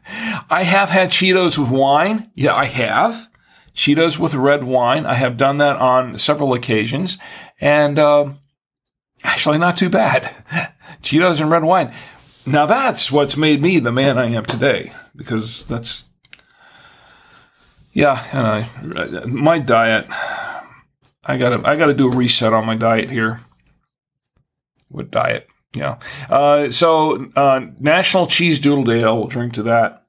I have had Cheetos with wine. Yeah, I have Cheetos with red wine. I have done that on several occasions, and. Uh, actually not too bad. Cheetos and red wine. Now that's what's made me the man I am today because that's yeah, and I my diet I got to I got to do a reset on my diet here. What diet? Yeah. Uh, so uh, National Cheese Doodle Day. I'll drink to that.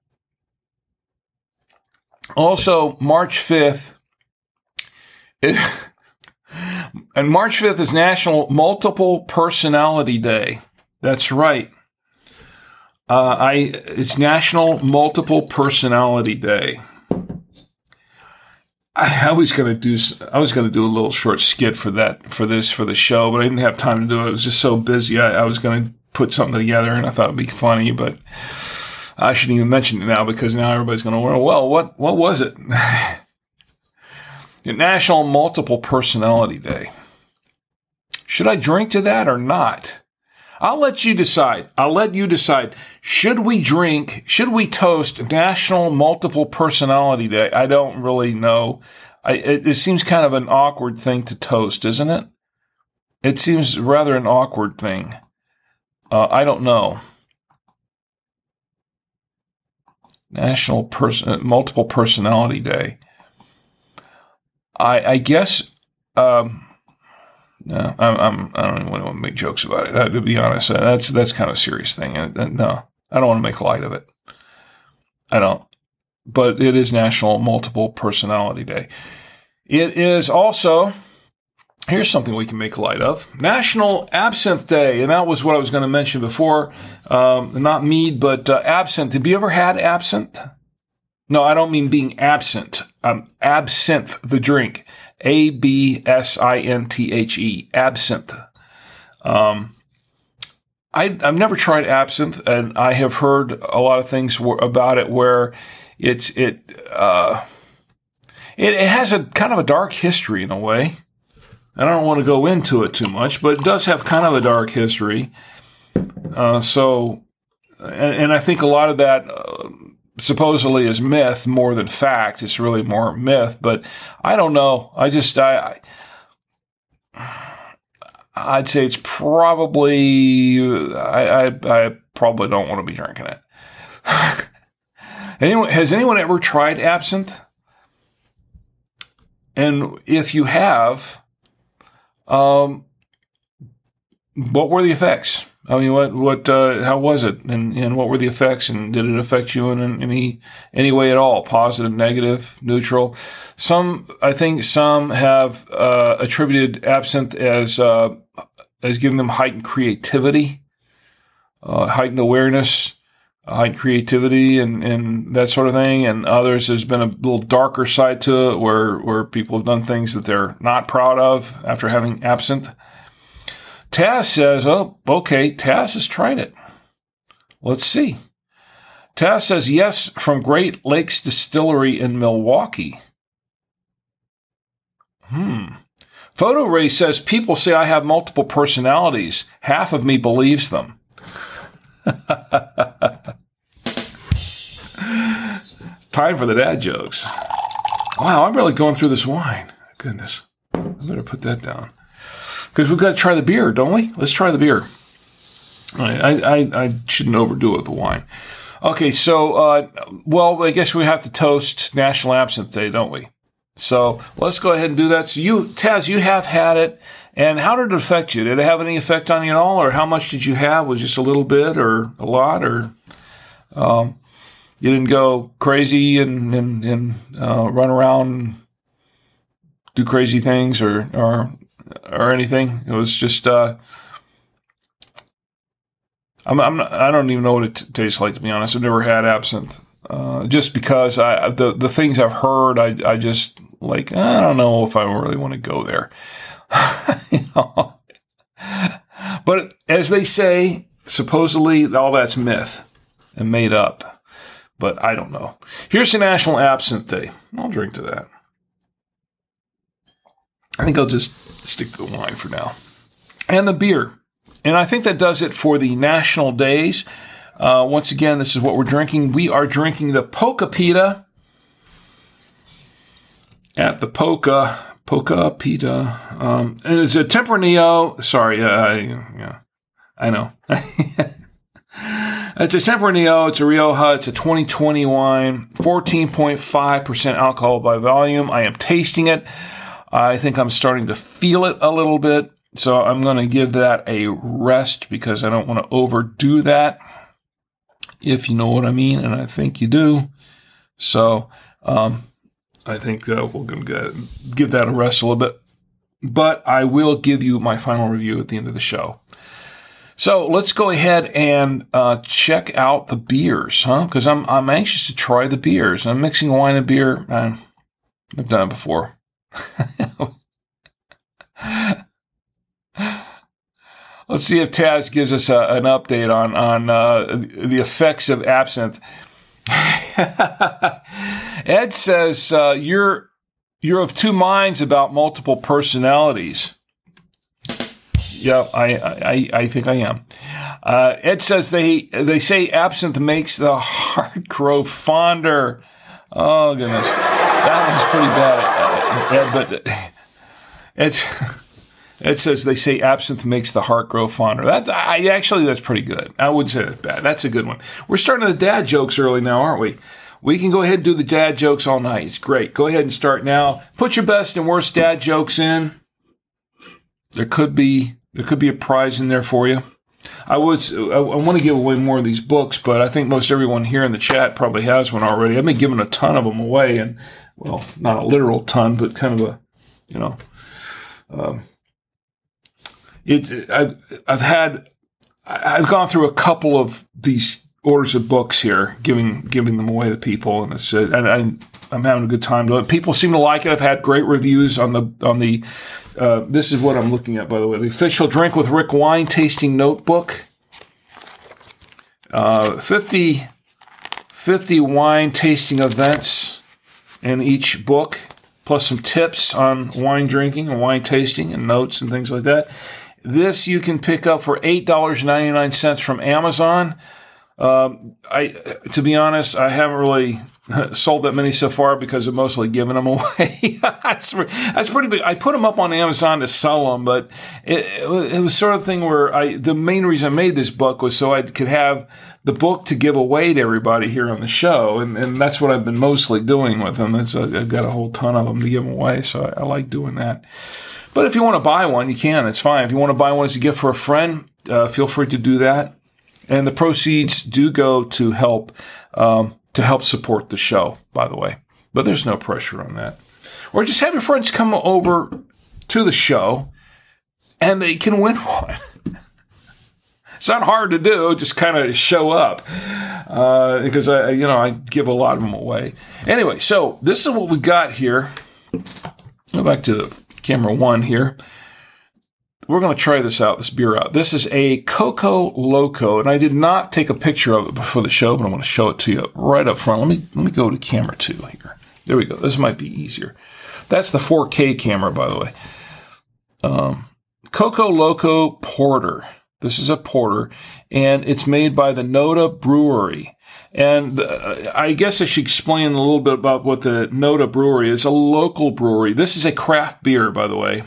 Also, March fifth. And March 5th is National Multiple Personality Day. That's right. Uh, I it's National Multiple Personality Day. I, was gonna do I was gonna do a little short skit for that for this for the show, but I didn't have time to do it. I was just so busy. I, I was gonna put something together, and I thought it'd be funny, but I shouldn't even mention it now because now everybody's gonna wonder. Well, what what was it? National Multiple Personality Day. Should I drink to that or not? I'll let you decide. I'll let you decide. Should we drink? Should we toast National Multiple Personality Day? I don't really know. I, it, it seems kind of an awkward thing to toast, isn't it? It seems rather an awkward thing. Uh, I don't know. National Person Multiple Personality Day. I, I guess. Um, no, I'm, I'm, I don't even want to make jokes about it. Uh, to be honest, uh, that's that's kind of a serious thing. Uh, no, I don't want to make light of it. I don't. But it is National Multiple Personality Day. It is also here's something we can make light of National Absinthe Day, and that was what I was going to mention before. Um, not mead, but uh, absinthe. Have you ever had absinthe? No, I don't mean being absent. Um, absinthe, the drink. A B S I N T H E, absinthe. Um, I, have never tried absinthe, and I have heard a lot of things about it where it's it uh, it, it has a kind of a dark history in a way. I don't want to go into it too much, but it does have kind of a dark history. Uh, so, and, and, I think a lot of that uh, supposedly is myth more than fact. It's really more myth, but I don't know. I just I, I I'd say it's probably I, I, I probably don't want to be drinking it. anyone has anyone ever tried absinthe? And if you have, um, what were the effects? I mean, what what uh, how was it, and and what were the effects, and did it affect you in any any way at all? Positive, negative, neutral. Some I think some have uh, attributed absinthe as uh, as giving them heightened creativity, uh, heightened awareness, heightened creativity, and and that sort of thing. And others there's been a little darker side to it, where where people have done things that they're not proud of after having absinthe. Taz says, oh, okay, Taz has tried it. Let's see. Taz says, yes, from Great Lakes Distillery in Milwaukee. Hmm. Photo Ray says, people say I have multiple personalities. Half of me believes them. Time for the dad jokes. Wow, I'm really going through this wine. Goodness. I better put that down because we've got to try the beer, don't we? Let's try the beer. I, I, I shouldn't overdo it with the wine. Okay, so, uh, well, I guess we have to toast National Absinthe Day, don't we? So let's go ahead and do that. So you, Taz, you have had it. And how did it affect you? Did it have any effect on you at all? Or how much did you have? Was just a little bit or a lot? Or um, you didn't go crazy and, and, and uh, run around do crazy things or, or or anything. It was just uh, I'm, I'm not, I don't even know what it t- tastes like to be honest. I've never had absinthe. Uh, just because I the the things I've heard, I I just like I don't know if I really want to go there. you know? But as they say, supposedly all that's myth and made up. But I don't know. Here's the National Absinthe Day. I'll drink to that. I think I'll just stick to the wine for now. And the beer. And I think that does it for the national days. Uh, once again, this is what we're drinking. We are drinking the Poca Pita at the Poca, Poca Pita. Um, and it's a Tempranillo. Sorry, uh, I, yeah, I know. it's a Tempranillo. It's a Rioja. It's a 2020 wine. 14.5% alcohol by volume. I am tasting it. I think I'm starting to feel it a little bit. So I'm going to give that a rest because I don't want to overdo that, if you know what I mean. And I think you do. So um, I think uh, we're going to give that a rest a little bit. but I will give you my final review at the end of the show. So let's go ahead and uh, check out the beers, huh? Because I'm I'm anxious to try the beers. I'm mixing wine and beer. I've done it before. Let's see if Taz gives us a, an update on on uh, the effects of absinthe. Ed says uh, you're you're of two minds about multiple personalities. Yep, I, I, I think I am. Uh, Ed says they they say absinthe makes the heart grow fonder. Oh goodness, that was pretty bad, Ed. But it's it says they say absinthe makes the heart grow fonder. That I actually that's pretty good. I would say that's bad. That's a good one. We're starting the dad jokes early now, aren't we? We can go ahead and do the dad jokes all night. It's great. Go ahead and start now. Put your best and worst dad jokes in. There could be there could be a prize in there for you. I was I want to give away more of these books, but I think most everyone here in the chat probably has one already. I've been giving a ton of them away, and well, not a literal ton, but kind of a you know, um, it. I've I've had I've gone through a couple of these orders of books here, giving giving them away to people, and it's and I, I'm having a good time. People seem to like it. I've had great reviews on the on the. Uh, this is what I'm looking at, by the way. The official Drink with Rick wine tasting notebook. Uh, 50, 50 wine tasting events in each book, plus some tips on wine drinking and wine tasting and notes and things like that. This you can pick up for eight dollars ninety nine cents from Amazon. Um, I, to be honest, I haven't really sold that many so far because I've mostly given them away. that's, that's pretty big. I put them up on Amazon to sell them, but it, it, was sort of thing where I, the main reason I made this book was so I could have the book to give away to everybody here on the show. And, and that's what I've been mostly doing with them. Uh, I've got a whole ton of them to give away. So I, I like doing that. But if you want to buy one, you can. It's fine. If you want to buy one as a gift for a friend, uh, feel free to do that and the proceeds do go to help um, to help support the show. By the way, but there's no pressure on that. Or just have your friends come over to the show, and they can win one. it's not hard to do; just kind of show up. Uh, because I, you know, I give a lot of them away. Anyway, so this is what we got here. Go back to the camera one here we're going to try this out, this beer out. This is a Coco Loco, and I did not take a picture of it before the show, but I'm going to show it to you right up front. Let me let me go to camera two here. There we go. This might be easier. That's the 4K camera, by the way. Um, Coco Loco Porter. This is a porter, and it's made by the Noda Brewery. And uh, I guess I should explain a little bit about what the Noda Brewery is. A local brewery. This is a craft beer, by the way.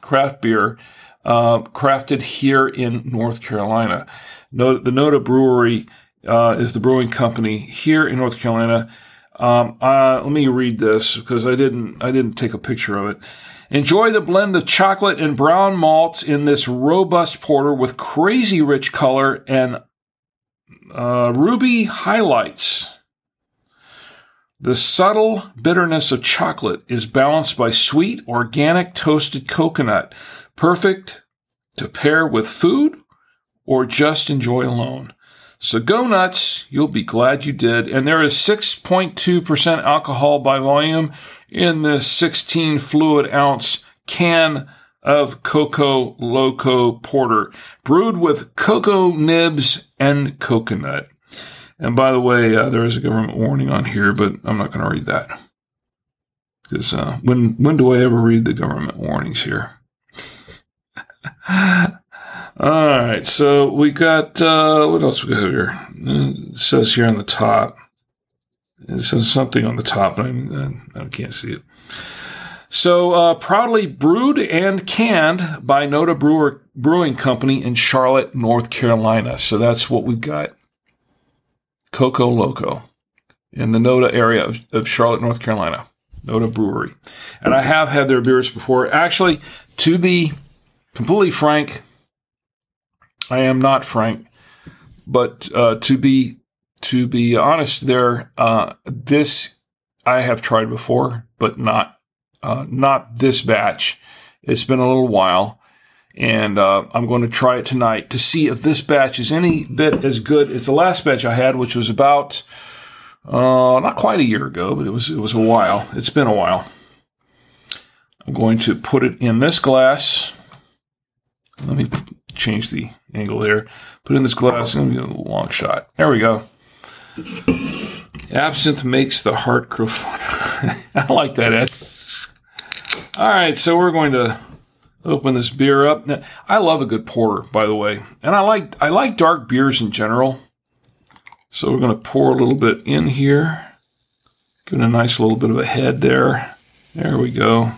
Craft beer uh, crafted here in North Carolina. The Noda Brewery uh, is the brewing company here in North Carolina. Um, uh, let me read this because I didn't I didn't take a picture of it. Enjoy the blend of chocolate and brown malts in this robust porter with crazy rich color and uh, ruby highlights. The subtle bitterness of chocolate is balanced by sweet, organic toasted coconut, perfect to pair with food or just enjoy alone. So go nuts. You'll be glad you did. And there is 6.2% alcohol by volume in this 16 fluid ounce can of Coco Loco Porter, brewed with cocoa nibs and coconut. And by the way, uh, there is a government warning on here, but I'm not going to read that. Because uh, when when do I ever read the government warnings here? All right, so we got uh, what else we got here? It says here on the top. It says something on the top, but I, I can't see it. So, uh, proudly brewed and canned by Noda Brewer Brewing Company in Charlotte, North Carolina. So that's what we've got. Coco Loco in the Noda area of, of Charlotte, North Carolina. Noda Brewery. And I have had their beers before. Actually, to be completely frank, I am not frank, but uh, to be to be honest, there uh, this I have tried before, but not uh, not this batch, It's been a little while, and uh, I'm going to try it tonight to see if this batch is any bit as good as the last batch I had, which was about uh, not quite a year ago, but it was it was a while. It's been a while. I'm going to put it in this glass. Let me change the angle here. Put in this glass. Going to get a long shot. There we go. Absinthe makes the heart grow fonder. I like that, Ed. All right, so we're going to open this beer up. Now, I love a good porter, by the way, and I like I like dark beers in general. So we're going to pour a little bit in here. Give it a nice little bit of a head there. There we go.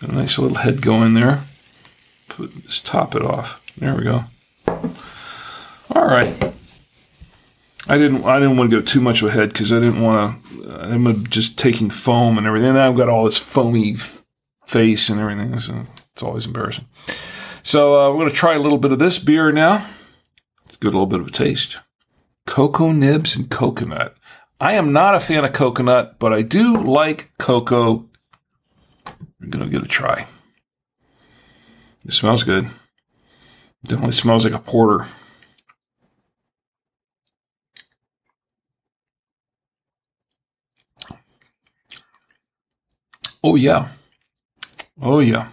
Got a nice little head going there. Put, just top it off. There we go. All right. I didn't. I didn't want to go too much ahead because I didn't want to. I'm just taking foam and everything. I've got all this foamy face and everything. So it's always embarrassing. So uh, we're going to try a little bit of this beer now. Let's get a little bit of a taste cocoa nibs and coconut. I am not a fan of coconut, but I do like cocoa. I'm going to give it a try. It smells good. Definitely smells like a porter. Oh, yeah. Oh, yeah.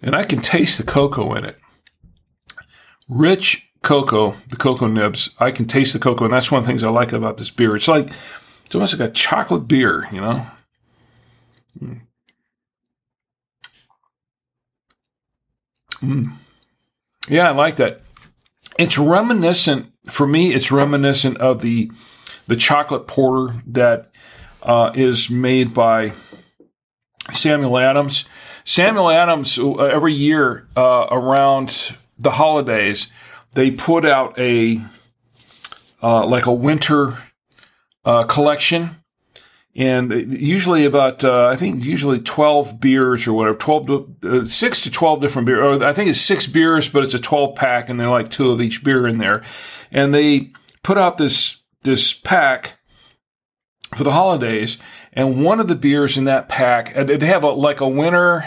And I can taste the cocoa in it. Rich cocoa, the cocoa nibs. I can taste the cocoa, and that's one of the things I like about this beer. It's like it's almost like a chocolate beer, you know. Mm. Yeah, I like that. It's reminiscent for me. It's reminiscent of the the chocolate porter that uh, is made by Samuel Adams. Samuel Adams uh, every year uh, around the holidays they put out a uh, like a winter uh, collection, and usually about uh, I think usually twelve beers or whatever, twelve to, uh, six to twelve different beers. I think it's six beers, but it's a twelve pack, and they're like two of each beer in there, and they put out this this pack for the holidays, and one of the beers in that pack they have a like a winter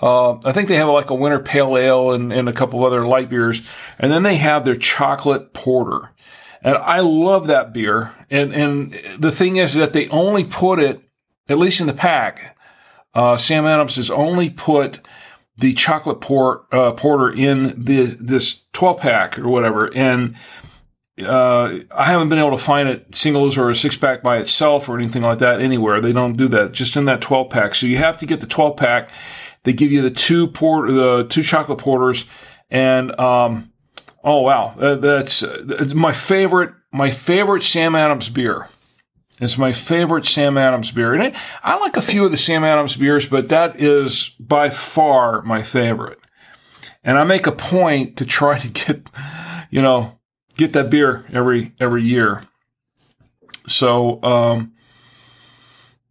uh, I think they have like a winter pale ale and, and a couple other light beers, and then they have their chocolate porter, and I love that beer. And and the thing is that they only put it, at least in the pack. Uh, Sam Adams has only put the chocolate port, uh, porter in the, this 12 pack or whatever, and uh, I haven't been able to find it singles or a six pack by itself or anything like that anywhere. They don't do that, just in that 12 pack. So you have to get the 12 pack they give you the two port, the two chocolate porters, and um, oh wow, that's, that's my favorite. My favorite Sam Adams beer. It's my favorite Sam Adams beer. And I, I like a few of the Sam Adams beers, but that is by far my favorite. And I make a point to try to get, you know, get that beer every every year. So um,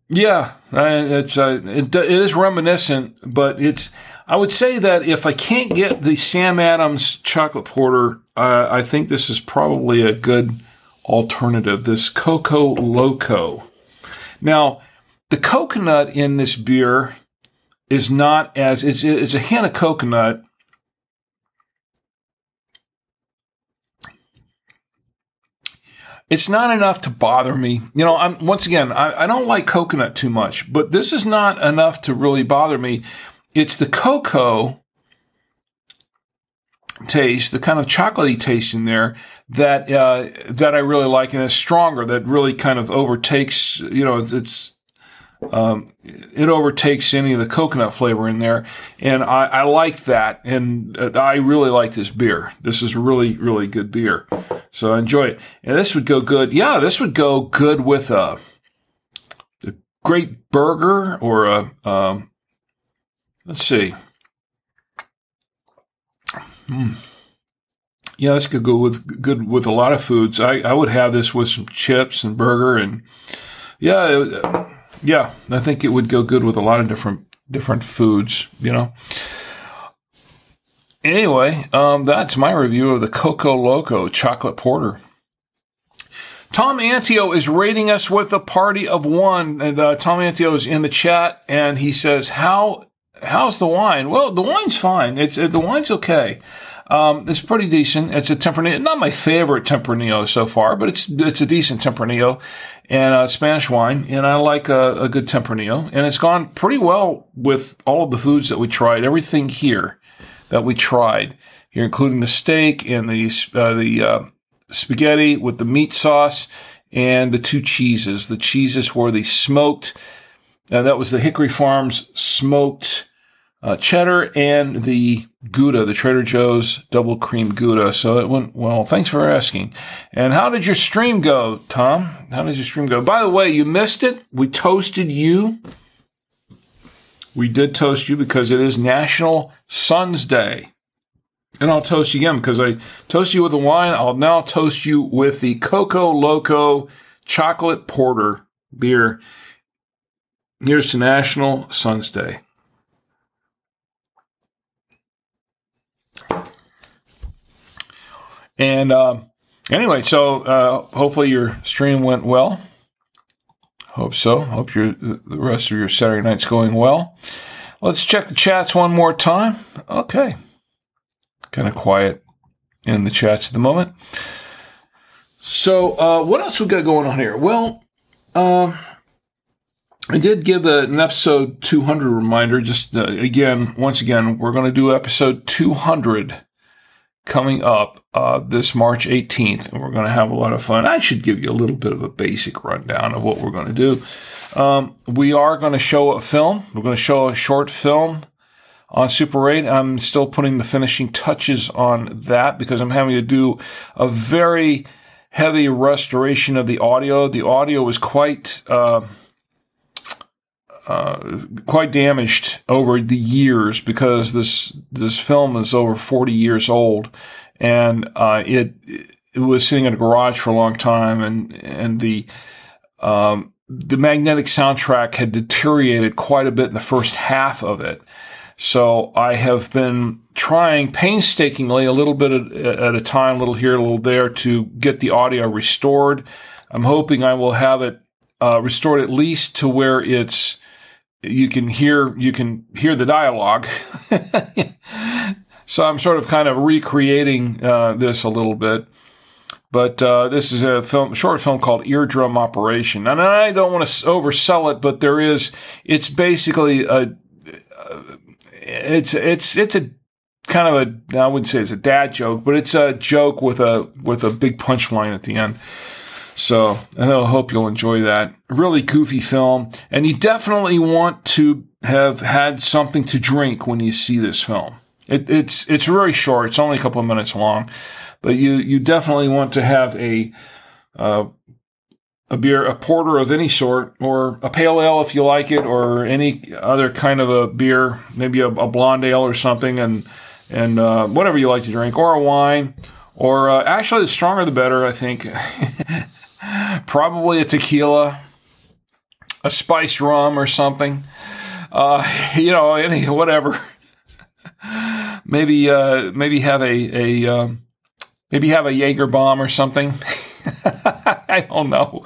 yeah, it's uh, it, it is reminiscent, but it's. I would say that if I can't get the Sam Adams chocolate porter, uh, I think this is probably a good alternative. This Coco Loco. Now, the coconut in this beer is not as it's, it's a hint of coconut, it's not enough to bother me. You know, I'm once again, I, I, don't like coconut too much, but this is not enough to really bother me. It's the cocoa taste, the kind of chocolatey taste in there that uh, that I really like, and it's stronger. That really kind of overtakes. You know, it's, um, it overtakes any of the coconut flavor in there, and I, I like that, and uh, I really like this beer. This is really, really good beer, so enjoy it. And this would go good. Yeah, this would go good with a, a great burger or a. Um, let's see. Hmm. Yeah, this could go with good with a lot of foods. I, I would have this with some chips and burger and yeah. It, yeah, I think it would go good with a lot of different different foods, you know. Anyway, um, that's my review of the Coco Loco chocolate porter. Tom Antio is rating us with a party of one, and uh, Tom Antio is in the chat, and he says, "How how's the wine? Well, the wine's fine. It's the wine's okay. Um, it's pretty decent. It's a Tempranillo, not my favorite Tempranillo so far, but it's it's a decent Tempranillo and uh, Spanish wine, and I like a, a, good Tempranillo, and it's gone pretty well with all of the foods that we tried. Everything here that we tried here, including the steak and the uh, the uh, spaghetti with the meat sauce and the two cheeses. The cheeses were the smoked. Uh, that was the Hickory Farms smoked uh, cheddar and the Gouda, the Trader Joe's double cream Gouda. So it went well. Thanks for asking. And how did your stream go, Tom? How did your stream go? By the way, you missed it. We toasted you. We did toast you because it is National Sons Day. And I'll toast you again because I toast you with the wine. I'll now toast you with the Coco Loco Chocolate Porter beer. Here's to National Sons Day. And uh, anyway, so uh, hopefully your stream went well. Hope so. Hope your the rest of your Saturday night's going well. Let's check the chats one more time. Okay, kind of quiet in the chats at the moment. So, uh, what else we got going on here? Well, uh, I did give a, an episode 200 reminder. Just uh, again, once again, we're going to do episode 200 coming up uh, this March 18th, and we're going to have a lot of fun. I should give you a little bit of a basic rundown of what we're going to do. Um, we are going to show a film. We're going to show a short film on Super 8. I'm still putting the finishing touches on that because I'm having to do a very heavy restoration of the audio. The audio was quite. Uh, uh, quite damaged over the years because this this film is over 40 years old, and uh, it it was sitting in a garage for a long time, and and the um, the magnetic soundtrack had deteriorated quite a bit in the first half of it. So I have been trying painstakingly, a little bit at a time, a little here, a little there, to get the audio restored. I'm hoping I will have it uh, restored at least to where it's you can hear you can hear the dialogue. so I'm sort of kind of recreating uh, this a little bit. But uh, this is a film, short film called Eardrum Operation, and I don't want to oversell it, but there is. It's basically a. It's it's it's a kind of a I wouldn't say it's a dad joke, but it's a joke with a with a big punchline at the end. So I hope you'll enjoy that. Really goofy film. And you definitely want to have had something to drink when you see this film. It, it's, it's very short. It's only a couple of minutes long, but you, you definitely want to have a, uh, a beer, a porter of any sort, or a pale ale if you like it, or any other kind of a beer, maybe a, a blonde ale or something, and and uh, whatever you like to drink, or a wine, or uh, actually the stronger the better, I think. Probably a tequila, a spiced rum or something. Uh, you know, any whatever. maybe uh, maybe have a a um, maybe have a Jaeger bomb or something. I don't know.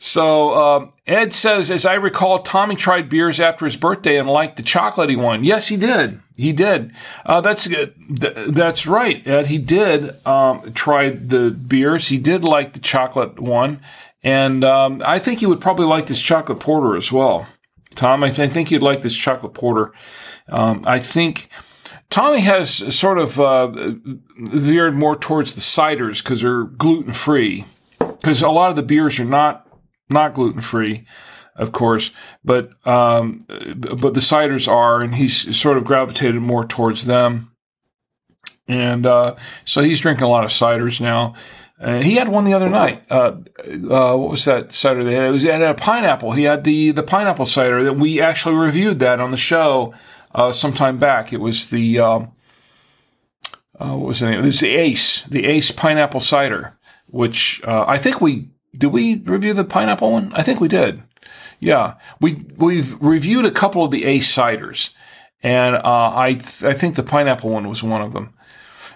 So um, Ed says, as I recall, Tommy tried beers after his birthday and liked the chocolatey one. Yes, he did. He did. Uh, that's good that's right, Ed. He did um, try the beers. He did like the chocolate one, and um, I think you would probably like this chocolate porter as well. Tom, I, th- I think you'd like this chocolate porter. Um, I think. Tommy has sort of uh, veered more towards the ciders because they're gluten free. Because a lot of the beers are not not gluten free, of course, but um, but the ciders are, and he's sort of gravitated more towards them, and uh, so he's drinking a lot of ciders now. And he had one the other night. Uh, uh, what was that cider they had? It was it had a pineapple. He had the the pineapple cider that we actually reviewed that on the show uh, some time back. It was the um, uh, what was the name? It was the Ace, the Ace pineapple cider, which uh, I think we did we review the pineapple one? I think we did. Yeah, we we've reviewed a couple of the Ace ciders, and uh, I th- I think the pineapple one was one of them.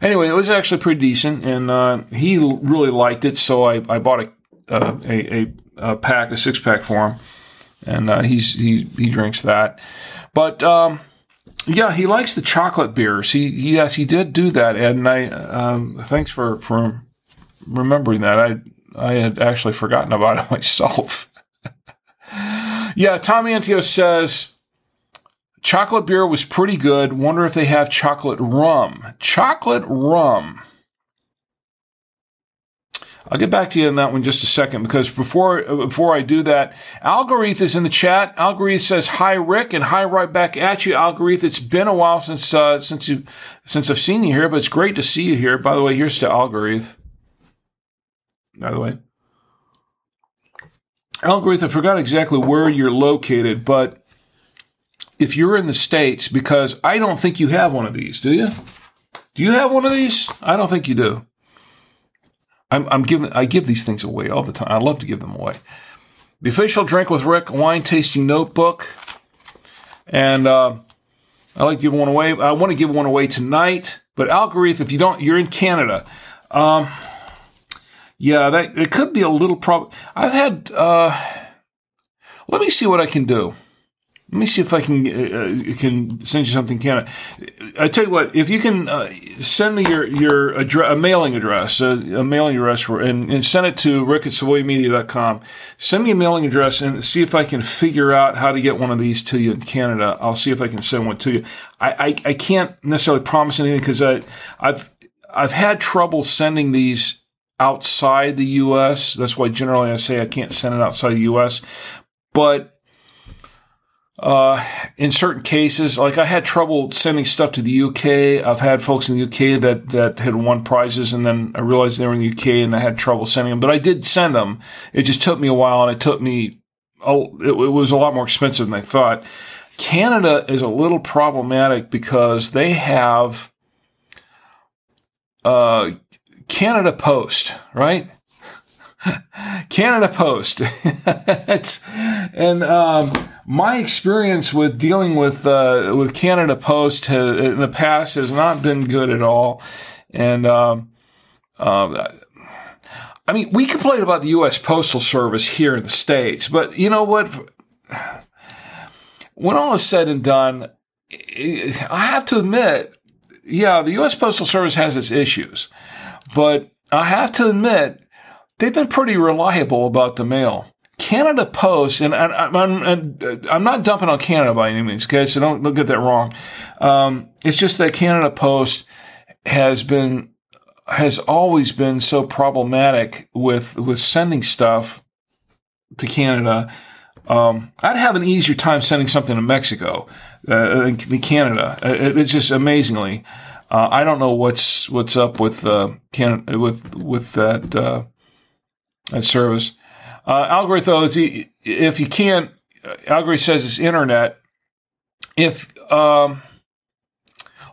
Anyway, it was actually pretty decent, and uh, he really liked it. So I, I bought a, uh, a, a, a pack, a six pack for him, and uh, he's he he drinks that. But um, yeah, he likes the chocolate beers. He yes, he did do that, Ed, and I um, thanks for for remembering that. I I had actually forgotten about it myself. yeah, Tommy Antio says chocolate beer was pretty good. Wonder if they have chocolate rum. Chocolate rum. I'll get back to you on that one in just a second because before before I do that, Algorithm is in the chat. Algorithm says hi Rick and hi right back at you, Algorithm. It's been a while since uh, since you since I've seen you here, but it's great to see you here. By the way, here's to Algorithm. By the way, Algorithm, I forgot exactly where you're located, but if you're in the states, because I don't think you have one of these, do you? Do you have one of these? I don't think you do. I'm, I'm giving I give these things away all the time. I love to give them away. The official drink with Rick wine tasting notebook, and uh, I like to give one away. I want to give one away tonight. But Algorithm, if you don't, you're in Canada. Um, yeah, that it could be a little problem. I've had. Uh, let me see what I can do. Let me see if I can uh, can send you something. Can I? I tell you what, if you can uh, send me your your address, a mailing address, a, a mailing address, and, and send it to rick at savoymedia.com. Send me a mailing address and see if I can figure out how to get one of these to you in Canada. I'll see if I can send one to you. I I, I can't necessarily promise anything because I've I've had trouble sending these outside the U.S. That's why generally I say I can't send it outside the U.S. But uh, in certain cases, like I had trouble sending stuff to the UK. I've had folks in the UK that, that had won prizes and then I realized they were in the UK and I had trouble sending them, but I did send them. It just took me a while and it took me, oh, it, it was a lot more expensive than I thought. Canada is a little problematic because they have, uh, Canada Post, right? Canada Post. and, um, my experience with dealing with uh, with Canada Post has, in the past has not been good at all, and um, uh, I mean we complain about the U.S. Postal Service here in the states, but you know what? When all is said and done, I have to admit, yeah, the U.S. Postal Service has its issues, but I have to admit they've been pretty reliable about the mail. Canada Post, and, I'm, I'm, not dumping on Canada by any means, okay? So don't, don't get that wrong. Um, it's just that Canada Post has been has always been so problematic with with sending stuff to Canada. Um, I'd have an easier time sending something to Mexico uh, than Canada. Uh, it, it's just amazingly. Uh, I don't know what's what's up with uh, Canada, with with that uh, that service. Uh, algorithm, if you, if you can't, algorithm says it's internet. If um,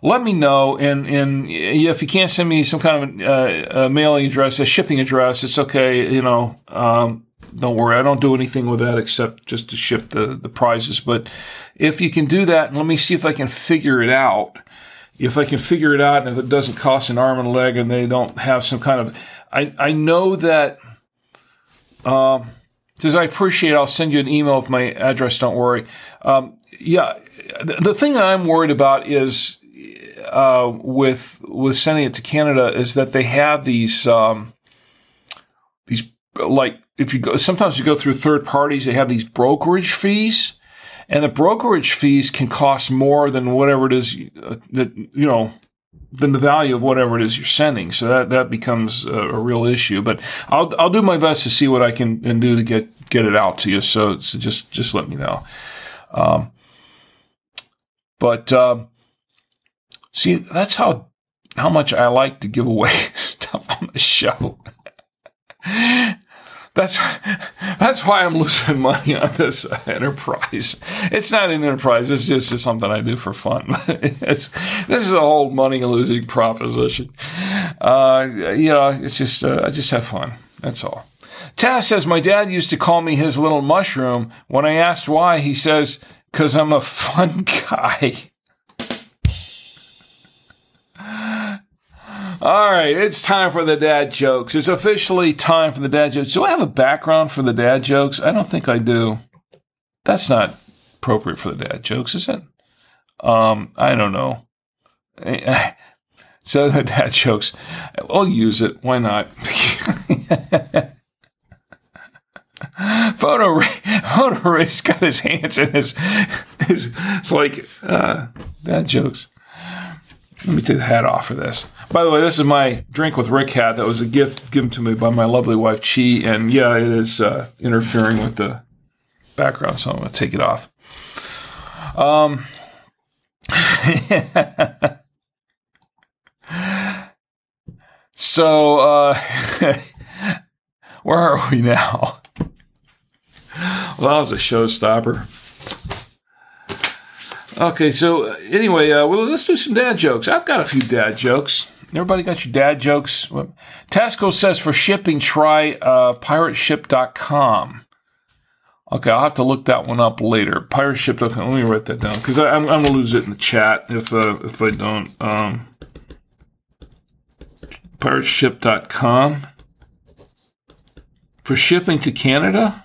let me know, and and if you can't send me some kind of uh, a mailing address, a shipping address, it's okay. You know, um, don't worry, I don't do anything with that except just to ship the the prizes. But if you can do that, and let me see if I can figure it out. If I can figure it out, and if it doesn't cost an arm and a leg, and they don't have some kind of, I I know that um, says, I appreciate it. I'll send you an email with my address. Don't worry. Um, yeah. The thing I'm worried about is, uh, with, with sending it to Canada is that they have these, um, these, like, if you go, sometimes you go through third parties, they have these brokerage fees and the brokerage fees can cost more than whatever it is uh, that, you know, than the value of whatever it is you're sending. So that, that becomes a, a, real issue. But I'll, I'll do my best to see what I can, can do to get, get it out to you. So, so just, just let me know. Um, but, um, see, that's how, how much I like to give away stuff on the show. That's that's why I'm losing money on this enterprise. It's not an enterprise. It's just something I do for fun. it's this is a whole money losing proposition. Uh, you know, it's just uh, I just have fun. That's all. Tana says my dad used to call me his little mushroom. When I asked why, he says, "Cause I'm a fun guy." All right, it's time for the dad jokes. It's officially time for the dad jokes. Do I have a background for the dad jokes? I don't think I do. That's not appropriate for the dad jokes, is it? Um, I don't know. So the dad jokes, I'll use it. Why not? Photo Photo Ray's got his hands in his, his it's like uh, dad jokes. Let me take the hat off for this. By the way, this is my drink with Rick hat. That was a gift given to me by my lovely wife Chi, and yeah, it is uh, interfering with the background, so I'm going to take it off. Um. so, uh, where are we now? Well, that was a showstopper. Okay, so anyway, uh, well, let's do some dad jokes. I've got a few dad jokes. Everybody got your dad jokes? Tasco says for shipping, try uh, pirateship.com. Okay, I'll have to look that one up later. Pirateship.com. Let me write that down because I'm, I'm going to lose it in the chat if uh, if I don't. Um, pirateship.com for shipping to Canada.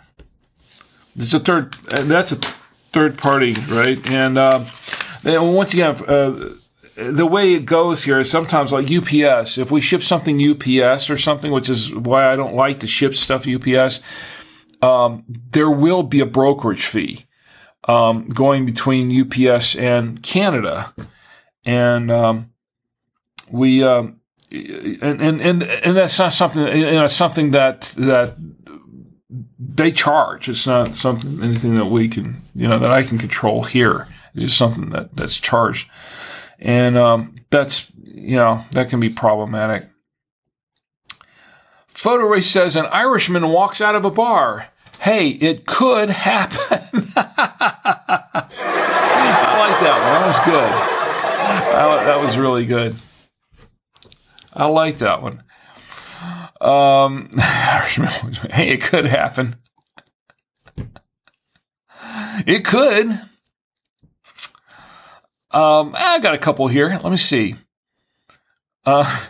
A third. Uh, that's a third party, right? And uh, once again, uh, the way it goes here is sometimes like UPS. If we ship something UPS or something, which is why I don't like to ship stuff UPS, um, there will be a brokerage fee um, going between UPS and Canada, and um, we um, and, and and and that's not something you know something that that they charge. It's not something anything that we can you know that I can control here. It's just something that that's charged, and um, that's you know that can be problematic. Photo race says an Irishman walks out of a bar. Hey, it could happen. I like that one. That was good. That was really good. I like that one. Um, hey, it could happen. It could. Um, I got a couple here. Let me see. Uh,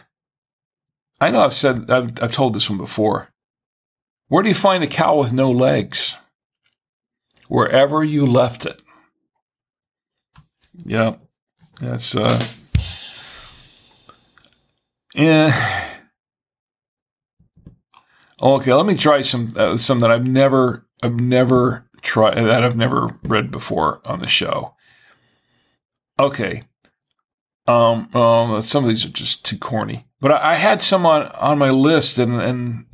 I know I've said I've, I've told this one before. Where do you find a cow with no legs? Wherever you left it. Yeah, that's uh, yeah. Okay, let me try some uh, some that I've never I've never tried that I've never read before on the show. Okay. Um, um, some of these are just too corny, but I, I had some on, on my list, and, and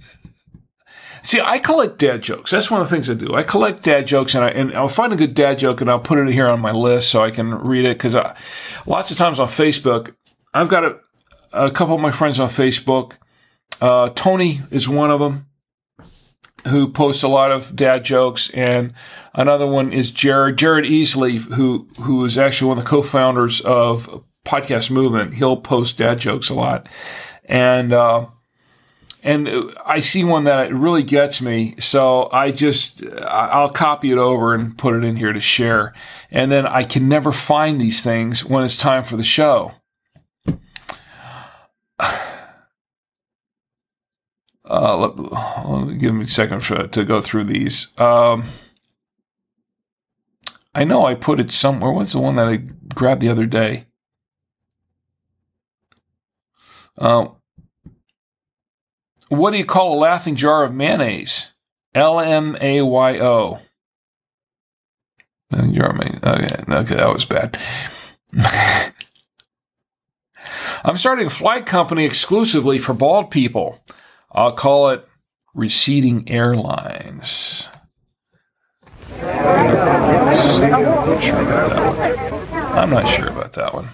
see, I collect dad jokes. That's one of the things I do. I collect dad jokes, and I and I'll find a good dad joke, and I'll put it here on my list so I can read it. Because lots of times on Facebook, I've got a, a couple of my friends on Facebook uh, Tony is one of them who posts a lot of dad jokes, and another one is Jared Jared Easley, who who is actually one of the co-founders of Podcast Movement. He'll post dad jokes a lot, and uh, and I see one that really gets me, so I just I'll copy it over and put it in here to share, and then I can never find these things when it's time for the show. Uh, let, let, me give me a second for, to go through these. Um, I know I put it somewhere. What's the one that I grabbed the other day? Uh, what do you call a laughing jar of mayonnaise? L M A Y O. Jar of Okay, okay, that was bad. I'm starting a flight company exclusively for bald people. I'll call it receding airlines. I'm not sure about that one. I'm not sure about that one.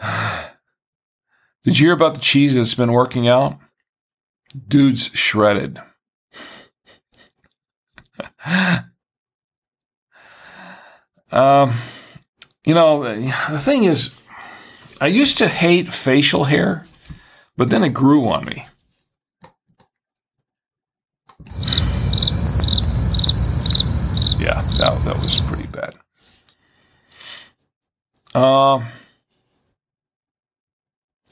Did you hear about the cheese that's been working out? Dude's shredded. um, you know, the thing is, I used to hate facial hair, but then it grew on me. Yeah, that, that was pretty bad. Uh,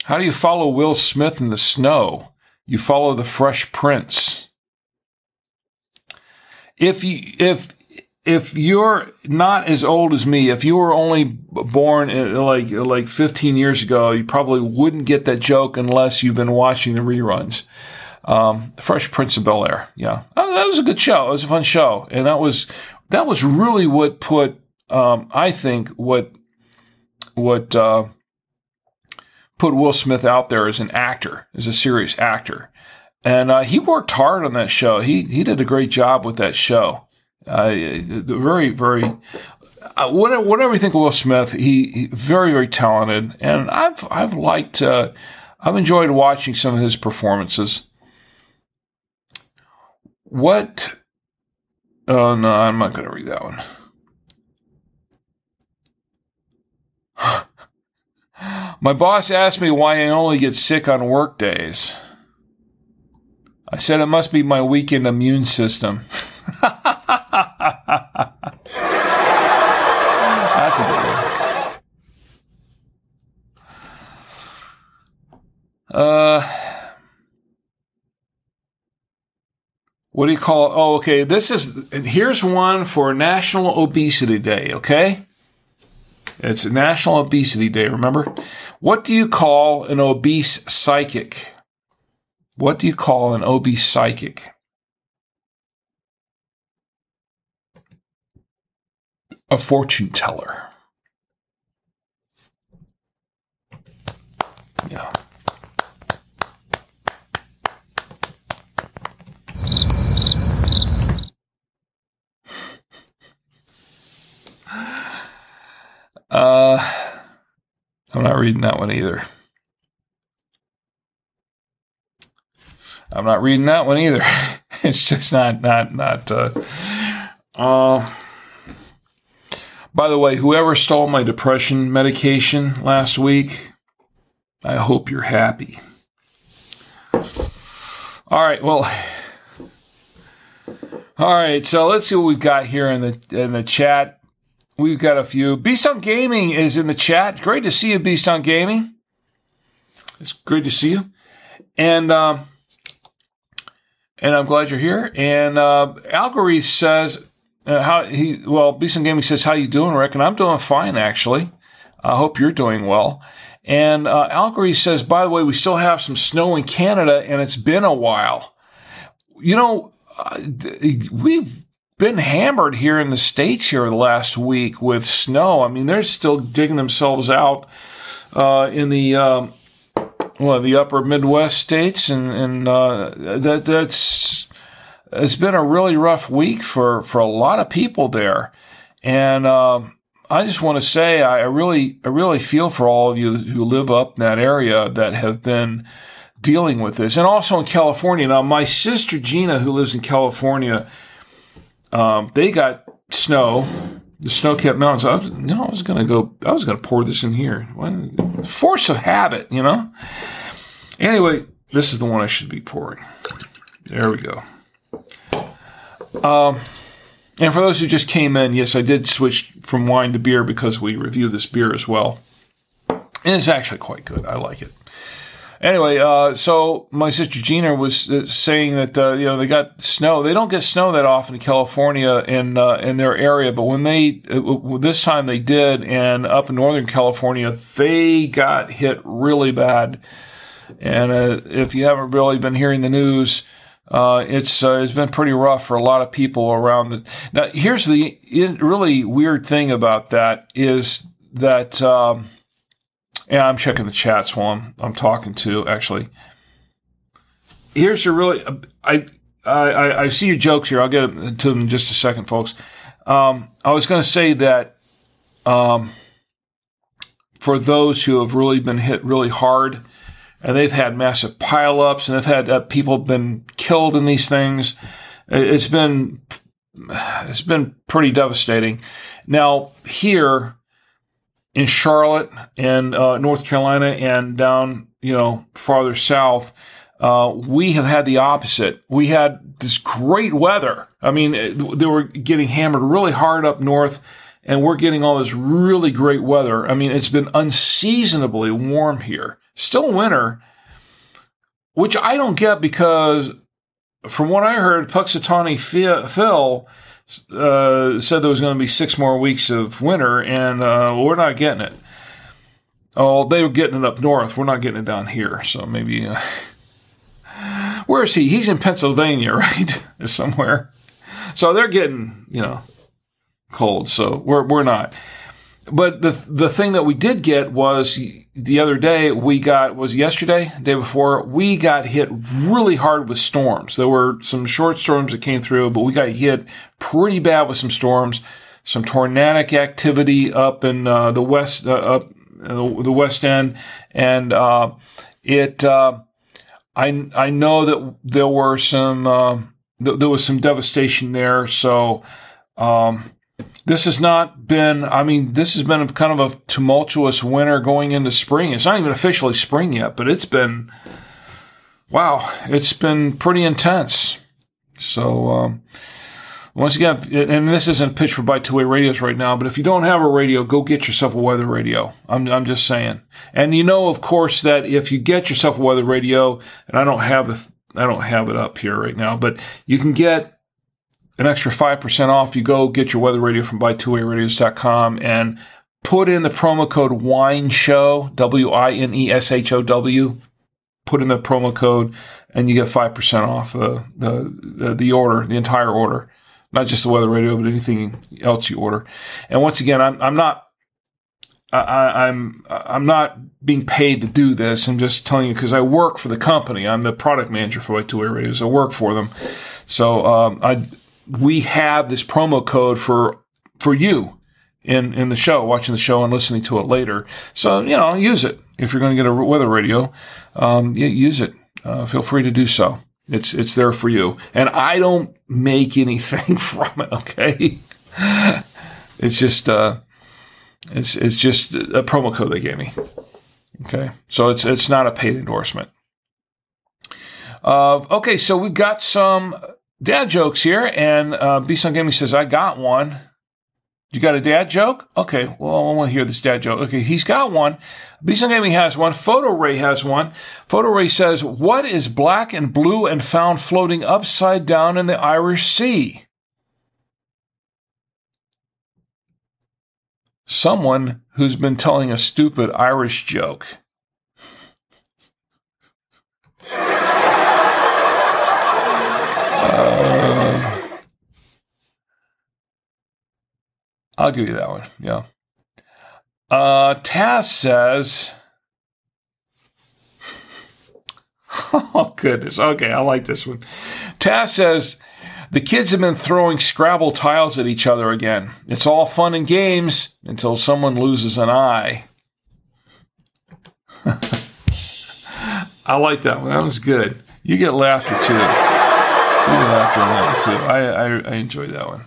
how do you follow Will Smith in the snow? You follow the Fresh Prince. if you if if you're not as old as me, if you were only born like like 15 years ago, you probably wouldn't get that joke unless you've been watching the reruns. Um, Fresh Prince of Bel Air, yeah, that was a good show. It was a fun show, and that was that was really what put um, I think what what uh, put Will Smith out there as an actor, as a serious actor, and uh, he worked hard on that show. He he did a great job with that show. Uh, the very very. Uh, whatever you think of Will Smith, he, he very very talented, and I've I've liked uh, I've enjoyed watching some of his performances. What? Oh no, I'm not going to read that one. My boss asked me why I only get sick on work days. I said it must be my weakened immune system. That's a good one. Uh, what do you call? Oh, okay. This is here's one for National Obesity Day. Okay, it's National Obesity Day. Remember, what do you call an obese psychic? What do you call an obese psychic? A fortune teller. Yeah. Uh, I'm not reading that one either. I'm not reading that one either. it's just not not not. Uh, uh, by the way, whoever stole my depression medication last week, I hope you're happy. All right, well, all right. So let's see what we've got here in the in the chat. We've got a few. Beast on Gaming is in the chat. Great to see you, Beast on Gaming. It's great to see you, and. Um, and I'm glad you're here. And uh, Algory says uh, how he well, Beeson Gaming says how you doing, Rick? And I'm doing fine actually. I hope you're doing well. And uh, Algory says, by the way, we still have some snow in Canada, and it's been a while. You know, uh, we've been hammered here in the states here the last week with snow. I mean, they're still digging themselves out uh, in the um, well, the upper Midwest states, and and uh, that that's it's been a really rough week for for a lot of people there, and. Um, I just want to say I really I really feel for all of you who live up in that area that have been dealing with this, and also in California. Now, my sister Gina, who lives in California, um, they got snow the snow-capped mountains. I was, you know, I was to go. I was going to pour this in here. Force of habit, you know. Anyway, this is the one I should be pouring. There we go. Um, and for those who just came in, yes, I did switch from wine to beer because we review this beer as well, and it's actually quite good. I like it. Anyway, uh, so my sister Gina was uh, saying that uh, you know they got snow. They don't get snow that often in California in uh, in their area, but when they uh, this time they did, and up in Northern California they got hit really bad. And uh, if you haven't really been hearing the news, it's it's been pretty rough for a lot of people around. The, now, here's the really weird thing about that is that. Um, I'm checking the chats while I'm, I'm talking to actually. Here's a really, I, I, I see your jokes here. I'll get to them in just a second, folks. Um, I was going to say that um, for those who have really been hit really hard, and they've had massive pileups, and they've had uh, people been killed in these things. It's been it's been pretty devastating. Now here, in Charlotte and uh, North Carolina and down, you know, farther south, uh, we have had the opposite. We had this great weather. I mean, they were getting hammered really hard up north, and we're getting all this really great weather. I mean, it's been unseasonably warm here. Still winter, which I don't get because from what I heard, Punxsutawney Phil uh, said there was going to be six more weeks of winter, and uh, we're not getting it. Oh, they were getting it up north. We're not getting it down here. So maybe. Uh, where is he? He's in Pennsylvania, right? Somewhere. So they're getting, you know, cold. So we're we're not. But the the thing that we did get was the other day we got was yesterday, day before we got hit really hard with storms. There were some short storms that came through, but we got hit pretty bad with some storms, some tornadic activity up in uh, the west uh, up uh, the west end, and uh, it. Uh, I I know that there were some uh, th- there was some devastation there, so. Um, this has not been, I mean, this has been kind of a tumultuous winter going into spring. It's not even officially spring yet, but it's been, wow, it's been pretty intense. So, um, once again, and this isn't a pitch for Buy Two Way Radios right now, but if you don't have a radio, go get yourself a weather radio. I'm, I'm just saying. And you know, of course, that if you get yourself a weather radio, and I don't have the, I don't have it up here right now, but you can get an extra 5% off. You go get your weather radio from buytwowayradios.com and put in the promo code wine show W I N E S H O W. Put in the promo code and you get 5% off the, the, the order, the entire order. Not just the weather radio, but anything else you order. And once again, I'm, I'm not I, I'm, I'm not being paid to do this. I'm just telling you because I work for the company. I'm the product manager for Buy Two Way Radios. I work for them, so um, I we have this promo code for for you in in the show, watching the show and listening to it later. So you know, use it if you're going to get a weather radio. Um, yeah, use it. Uh, feel free to do so. It's it's there for you, and I don't make anything from it. Okay, it's just uh, it's it's just a promo code they gave me. Okay, so it's it's not a paid endorsement. Uh, okay, so we've got some dad jokes here, and uh, B Sun Gaming says, I got one. You got a dad joke? Okay, well, I want to hear this dad joke. Okay, he's got one. B Sun Gaming has one. Photo Ray has one. Photo Ray says, What is black and blue and found floating upside down in the Irish Sea? Someone who's been telling a stupid Irish joke. Uh, I'll give you that one. Yeah. Uh, Taz says, Oh, goodness. Okay, I like this one. Taz says, The kids have been throwing Scrabble tiles at each other again. It's all fun and games until someone loses an eye. I like that one. That was good. You get laughter too too. I, I, I enjoyed that one.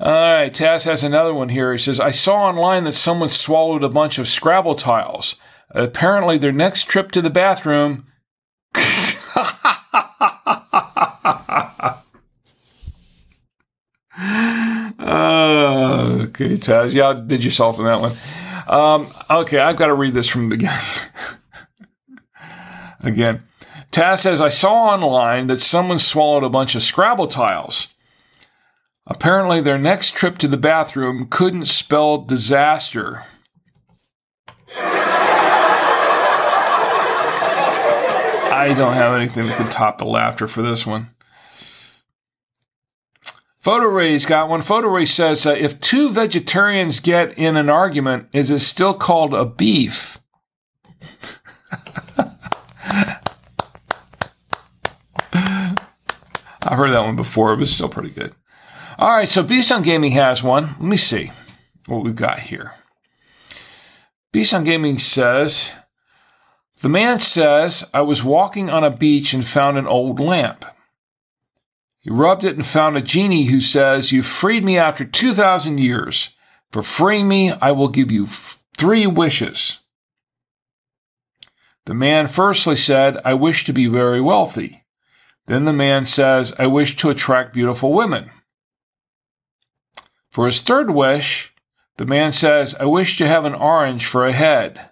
All right, Taz has another one here. He says, I saw online that someone swallowed a bunch of Scrabble tiles. Apparently, their next trip to the bathroom. uh, okay, Taz. Yeah, did yourself in that one. Um, okay, I've got to read this from the beginning. Again. Taz says, I saw online that someone swallowed a bunch of Scrabble tiles. Apparently, their next trip to the bathroom couldn't spell disaster. I don't have anything that can top the laughter for this one. Photo Ray's got one. Photo Ray says, uh, if two vegetarians get in an argument, is it still called a beef? I've heard that one before. It was still pretty good. All right, so Beast on Gaming has one. Let me see what we've got here. Beast on Gaming says, The man says, I was walking on a beach and found an old lamp. He rubbed it and found a genie who says, You freed me after 2,000 years. For freeing me, I will give you three wishes. The man firstly said, I wish to be very wealthy. Then the man says, I wish to attract beautiful women. For his third wish, the man says, I wish to have an orange for a head.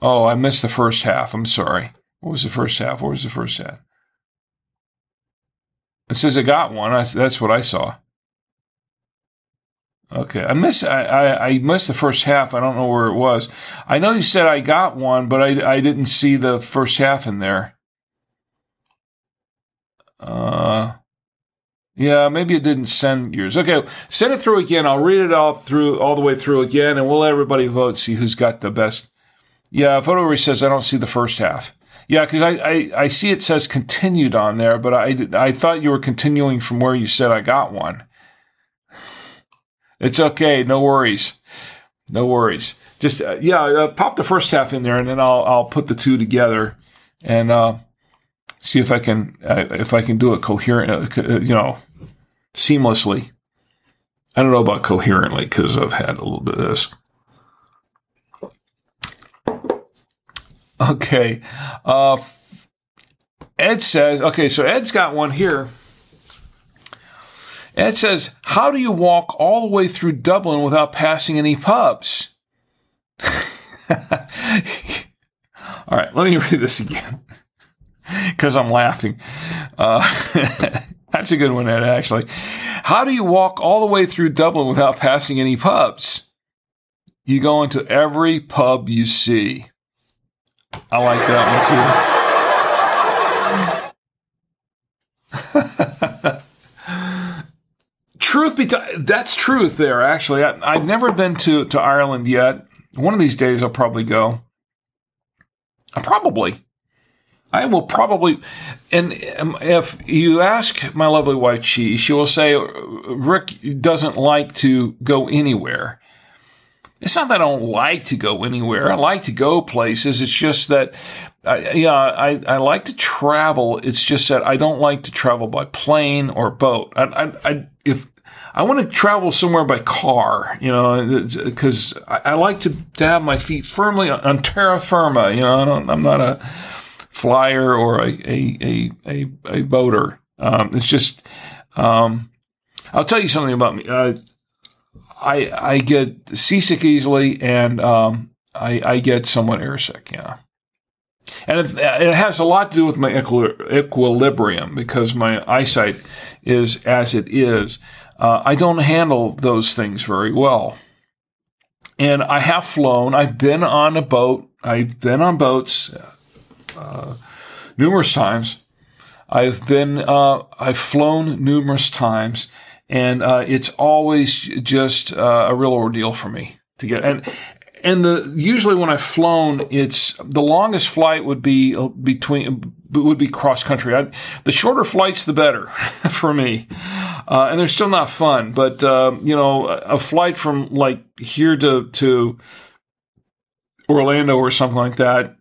Oh, I missed the first half. I'm sorry. What was the first half? What was the first half? It says I got one. I, that's what I saw. Okay, I miss I, I, I missed the first half. I don't know where it was. I know you said I got one, but I I didn't see the first half in there. Uh, yeah, maybe it didn't send yours. Okay, send it through again. I'll read it all through all the way through again, and we'll let everybody vote. See who's got the best. Yeah, photo says I don't see the first half. Yeah, because I, I, I see it says continued on there, but I I thought you were continuing from where you said I got one. It's okay. No worries. No worries. Just uh, yeah, uh, pop the first half in there, and then I'll I'll put the two together and uh, see if I can uh, if I can do it coherent. Uh, uh, you know, seamlessly. I don't know about coherently because I've had a little bit of this. Okay. uh, Ed says, okay, so Ed's got one here. Ed says, How do you walk all the way through Dublin without passing any pubs? all right, let me read this again because I'm laughing. Uh, that's a good one, Ed, actually. How do you walk all the way through Dublin without passing any pubs? You go into every pub you see. I like that one too. truth be that's truth there, actually. I, have never been to, to Ireland yet. One of these days I'll probably go. Probably. I will probably. And um, if you ask my lovely wife, she, she will say, Rick doesn't like to go anywhere. It's not that I don't like to go anywhere. I like to go places. It's just that, I, yeah, I, I like to travel. It's just that I don't like to travel by plane or boat. I, I, I if I want to travel somewhere by car, you know, because I, I, like to, to have my feet firmly on terra firma. You know, I am not a flyer or a a a a, a boater. Um, it's just, um, I'll tell you something about me. Uh, I I get seasick easily, and um, I I get somewhat airsick. Yeah. And it, it, has a lot to do with my equilibrium because my eyesight is as it is. Uh, I don't handle those things very well. And I have flown, I've been on a boat, I've been on boats uh, numerous times. I've been, uh, I've flown numerous times, and uh, it's always just uh, a real ordeal for me to get. And and the usually when I've flown, it's the longest flight would be uh, between would be cross country. I, the shorter flights, the better for me, uh, and they're still not fun. But uh, you know, a flight from like here to to Orlando or something like that,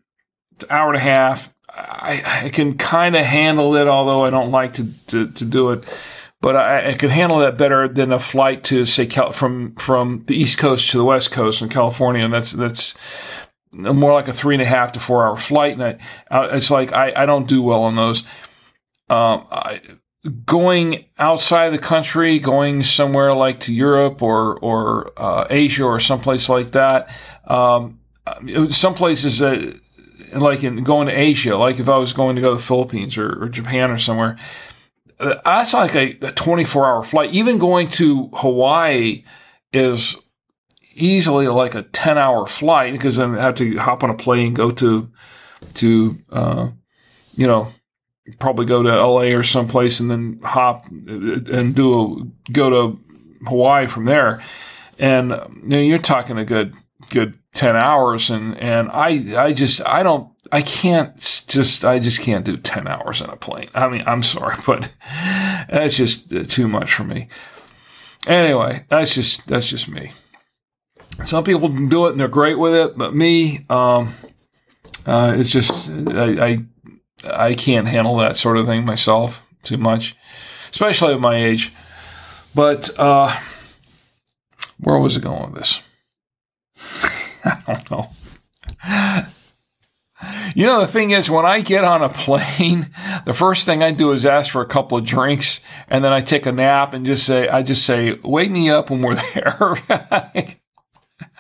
hour and a half. I, I can kind of handle it, although I don't like to, to, to do it but I, I could handle that better than a flight to say Cal- from from the East Coast to the West Coast in California, and that's that's more like a three and a half to four hour flight, and I, uh, it's like I, I don't do well on those. Um, I, going outside the country, going somewhere like to Europe or or uh, Asia or someplace like that. Um, some places that, like in going to Asia, like if I was going to go to the Philippines or, or Japan or somewhere, that's like a, a 24 hour flight. Even going to Hawaii is easily like a 10 hour flight because then I have to hop on a plane, go to, to, uh, you know, probably go to LA or someplace and then hop and do a, go to Hawaii from there. And you know, you're talking a good, good 10 hours. And, and I, I just, I don't, I can't just, I just can't do 10 hours in a plane. I mean, I'm sorry, but that's just too much for me. Anyway, that's just, that's just me. Some people can do it and they're great with it, but me, um, uh, it's just, I, I, I can't handle that sort of thing myself too much, especially at my age. But, uh, where was it going with this? I don't know. You know, the thing is, when I get on a plane, the first thing I do is ask for a couple of drinks, and then I take a nap and just say, I just say, wake me up when we're there.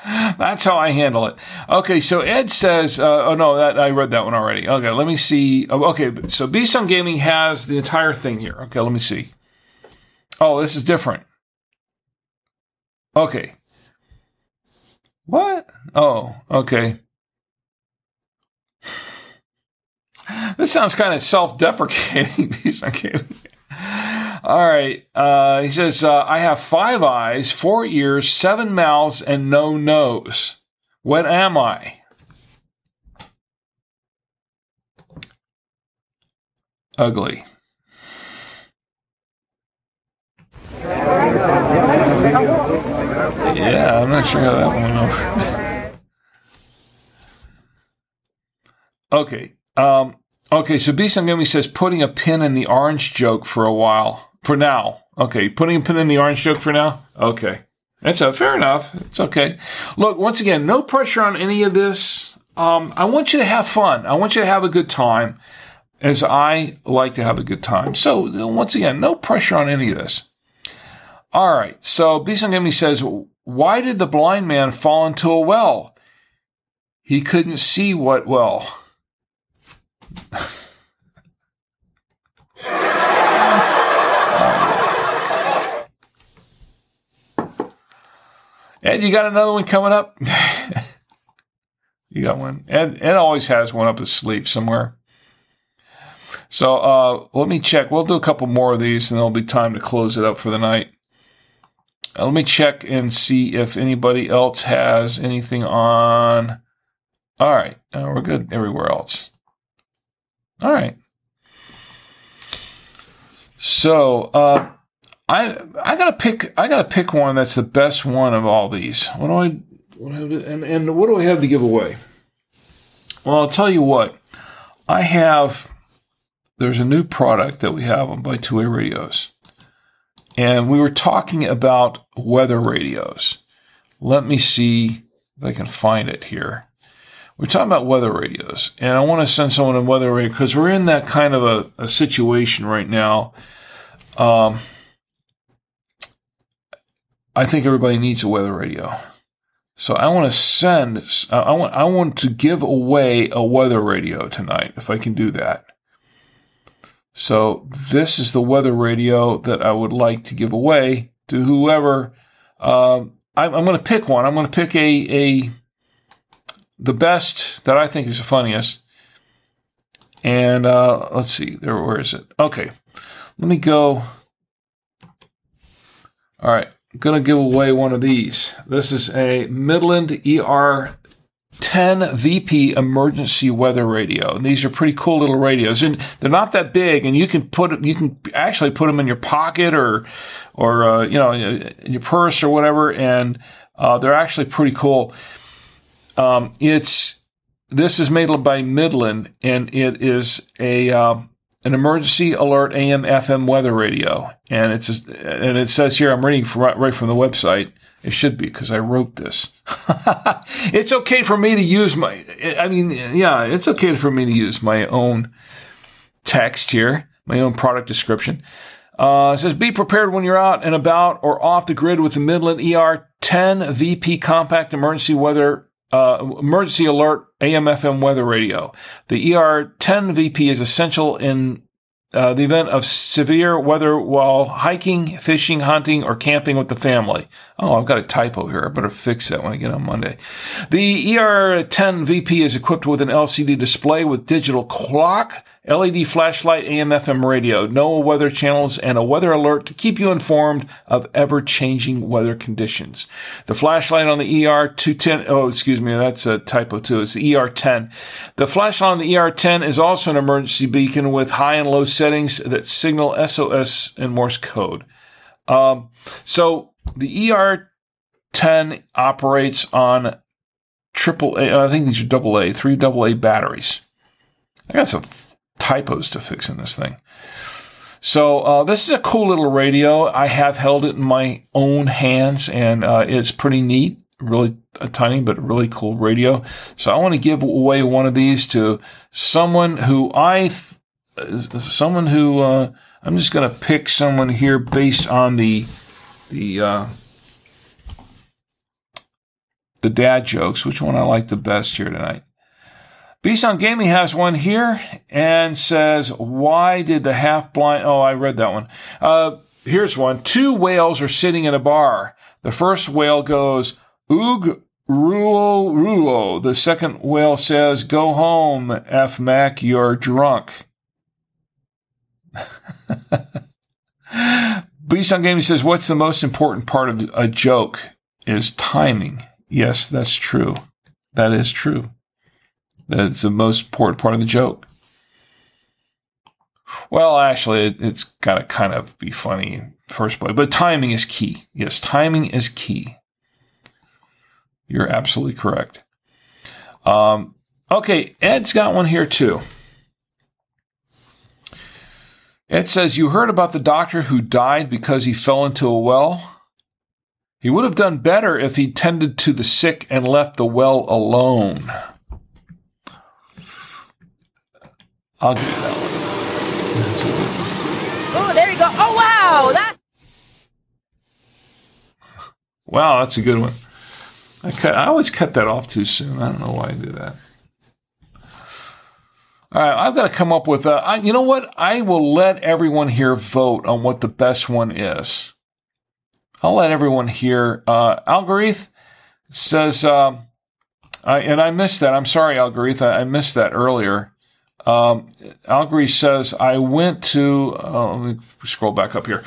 That's how I handle it. Okay, so Ed says, uh, oh no, that I read that one already. Okay, let me see. Oh, okay, so Beast Gaming has the entire thing here. Okay, let me see. Oh, this is different. Okay. What? Oh, okay. This sounds kind of self-deprecating. Beast. All right. Uh, he says, uh, I have five eyes, four ears, seven mouths, and no nose. What am I? Ugly. Yeah, I'm not sure how that went over. okay. Um, okay, so B Sangami says putting a pin in the orange joke for a while. For now. Okay, putting a pin in the orange joke for now? Okay. That's a, fair enough. It's okay. Look, once again, no pressure on any of this. Um, I want you to have fun. I want you to have a good time, as I like to have a good time. So, once again, no pressure on any of this. All right. So, Bisangami says, Why did the blind man fall into a well? He couldn't see what well. Ed, you got another one coming up? you got one. Ed, Ed always has one up his sleeve somewhere. So uh, let me check. We'll do a couple more of these, and there'll be time to close it up for the night. Uh, let me check and see if anybody else has anything on. All right, uh, we're good everywhere else. All right. So, uh, I I gotta pick I gotta pick one that's the best one of all these. What do I what do and and what do I have to give away? Well, I'll tell you what. I have there's a new product that we have on Buy Two Way Radios. And we were talking about weather radios. Let me see if I can find it here. We're talking about weather radios, and I want to send someone a weather radio because we're in that kind of a, a situation right now. Um, I think everybody needs a weather radio. So I want to send, I want, I want to give away a weather radio tonight, if I can do that. So this is the weather radio that I would like to give away to whoever. Um, I'm, I'm going to pick one. I'm going to pick a, a, the best that I think is the funniest. And uh, let's see, there, where is it? Okay, let me go. All right, I'm going to give away one of these. This is a Midland ER 10 VP emergency weather radio. And these are pretty cool little radios. And they're not that big and you can put you can actually put them in your pocket or or uh, you know in your purse or whatever and uh, they're actually pretty cool. Um, it's this is made by Midland and it is a um, an emergency alert AM FM weather radio, and it's and it says here I'm reading from, right from the website. It should be because I wrote this. it's okay for me to use my. I mean, yeah, it's okay for me to use my own text here, my own product description. Uh, it says, be prepared when you're out and about or off the grid with the Midland ER 10 VP compact emergency weather uh, emergency alert AM/FM weather radio. The ER10 VP is essential in uh, the event of severe weather while hiking, fishing, hunting, or camping with the family. Oh, I've got a typo here. I better fix that when I get on Monday. The ER10 VP is equipped with an LCD display with digital clock, LED flashlight, AM FM radio, NOAA weather channels, and a weather alert to keep you informed of ever changing weather conditions. The flashlight on the ER210, oh, excuse me, that's a typo too. It's the ER10. The flashlight on the ER10 is also an emergency beacon with high and low settings that signal SOS and Morse code. Um, so the ER10 operates on triple A, I think these are double A, three double A batteries. I got some typos to fix in this thing. So uh, this is a cool little radio. I have held it in my own hands, and uh, it's pretty neat. Really a tiny but really cool radio. So I want to give away one of these to someone who I, th- someone who uh, I'm just going to pick someone here based on the the uh, the dad jokes. Which one I like the best here tonight? Beast on Gaming has one here and says, Why did the half blind? Oh, I read that one. Uh, here's one. Two whales are sitting in a bar. The first whale goes, Oog Rulo Rulo. The second whale says, Go home, F Mac, you're drunk. Beast on Gaming says, What's the most important part of a joke? Is timing. Yes, that's true. That is true. That's the most important part of the joke. Well, actually, it, it's got to kind of be funny first place, but timing is key. Yes, timing is key. You're absolutely correct. Um, okay, Ed's got one here too. Ed says, You heard about the doctor who died because he fell into a well? He would have done better if he tended to the sick and left the well alone. I'll give you that one. That's a good one. Oh, there you go. Oh, wow. That. Wow, that's a good one. I cut. I always cut that off too soon. I don't know why I do that. All right, I've got to come up with a. I, you know what? I will let everyone here vote on what the best one is. I'll let everyone here. Uh, Algarith says, um, I, and I missed that. I'm sorry, Algarith. I, I missed that earlier. Um, Algary says, I went to, uh, let me scroll back up here.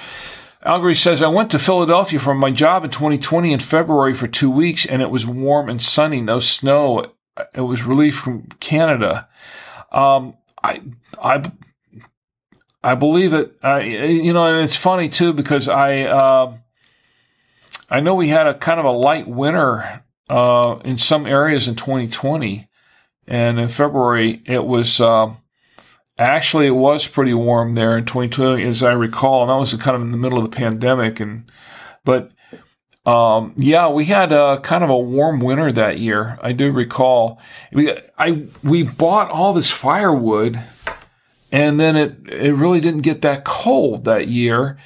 Algary says, I went to Philadelphia for my job in 2020 in February for two weeks, and it was warm and sunny, no snow. It was relief from Canada. Um, I, I, I believe it. I, you know, and it's funny too because I, uh, I know we had a kind of a light winter uh, in some areas in 2020, and in February it was uh, actually it was pretty warm there in 2020, as I recall, and that was kind of in the middle of the pandemic. And but um, yeah, we had a kind of a warm winter that year. I do recall. We I we bought all this firewood, and then it it really didn't get that cold that year,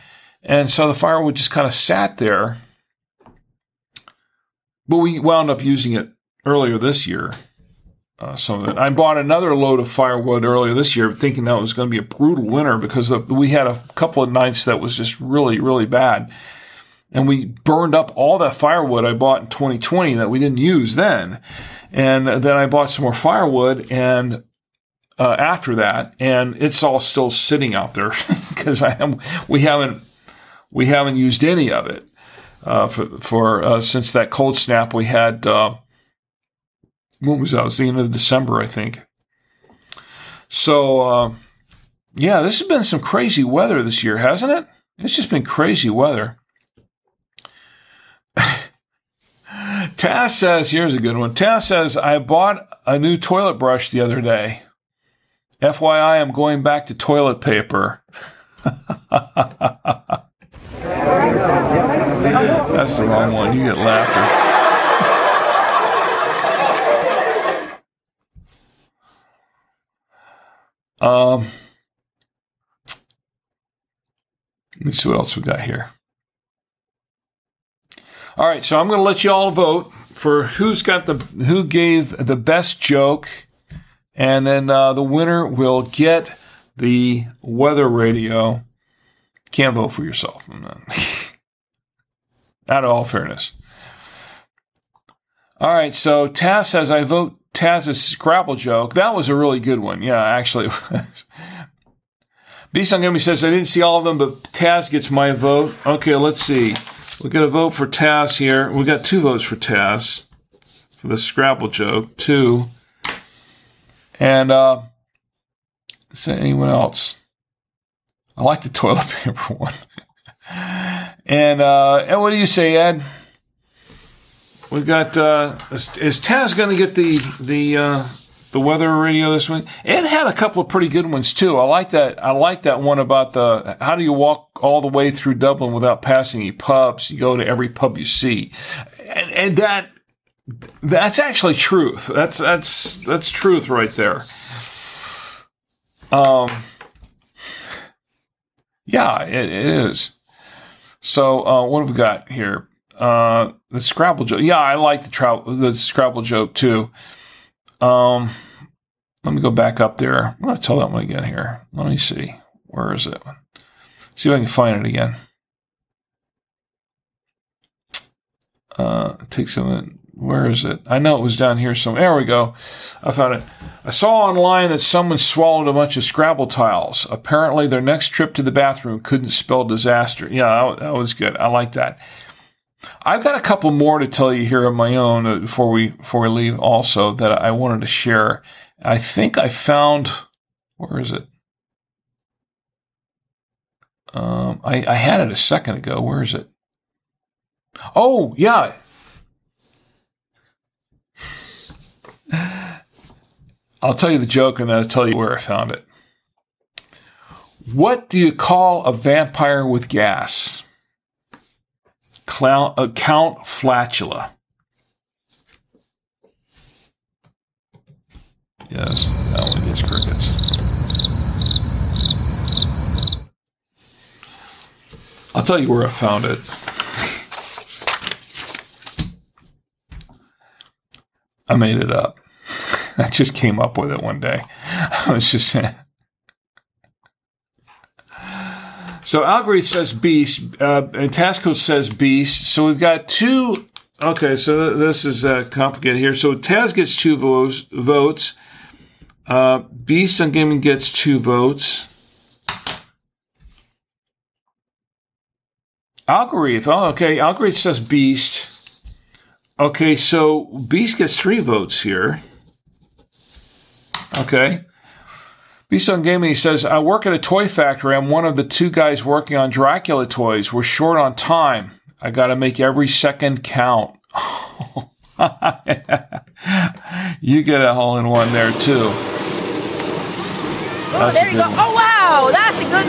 and so the firewood just kind of sat there but we wound up using it earlier this year. Uh, some of it. I bought another load of firewood earlier this year, thinking that was going to be a brutal winter because the, we had a couple of nights that was just really, really bad. And we burned up all that firewood I bought in 2020 that we didn't use then. And then I bought some more firewood and uh, after that, and it's all still sitting out there because I am we haven't we haven't used any of it uh, for for uh, since that cold snap we had. What was that? It was the end of December, I think. So, uh, yeah, this has been some crazy weather this year, hasn't it? It's just been crazy weather. Taz says, here's a good one. Taz says, I bought a new toilet brush the other day. FYI, I'm going back to toilet paper. That's the wrong one. You get laughter. Um, let me see what else we got here. All right, so I'm going to let you all vote for who's got the who gave the best joke, and then uh, the winner will get the weather radio. Can't vote for yourself. out of all fairness. All right, so Taz says, I vote Taz's Scrabble joke. That was a really good one. Yeah, actually. Gummy says, I didn't see all of them, but Taz gets my vote. Okay, let's see. We'll get a vote for Taz here. We got two votes for Taz for the Scrabble joke. Two. And, uh, is there anyone else? I like the toilet paper one. And uh, and what do you say, Ed? We've got uh, is, is Taz going to get the the uh, the weather radio this week? It had a couple of pretty good ones too. I like that. I like that one about the how do you walk all the way through Dublin without passing any pubs? You go to every pub you see, and, and that that's actually truth. That's that's that's truth right there. Um, yeah, it, it is. So uh, what have we got here? Uh, the Scrabble joke. Yeah, I like the tra- the Scrabble joke too. Um, let me go back up there. I'm to tell that one again here. Let me see. Where is it? See if I can find it again. Uh, a minute. Where is it? I know it was down here somewhere. There we go. I found it. I saw online that someone swallowed a bunch of Scrabble tiles. Apparently, their next trip to the bathroom couldn't spell disaster. Yeah, that was good. I like that. I've got a couple more to tell you here of my own uh, before we before we leave. Also, that I wanted to share. I think I found. Where is it? Um, I, I had it a second ago. Where is it? Oh, yeah. I'll tell you the joke and then I'll tell you where I found it. What do you call a vampire with gas? Clown, uh, Count Flatula. Yes, that one is crickets. I'll tell you where I found it. I made it up. I just came up with it one day. I was just saying. So Algorithm says beast, uh, and Tasco says beast. So we've got two. Okay, so this is uh, complicated here. So Taz gets two votes. Votes. Uh, beast on gaming gets two votes. Algorithm. Oh, okay. Algorithm says beast. Okay, so Beast gets three votes here. Okay. Beast on Gaming says, I work at a toy factory. I'm one of the two guys working on Dracula toys. We're short on time. I got to make every second count. you get a hole in one there, too. Oh, there you go. One. Oh, wow. That's a good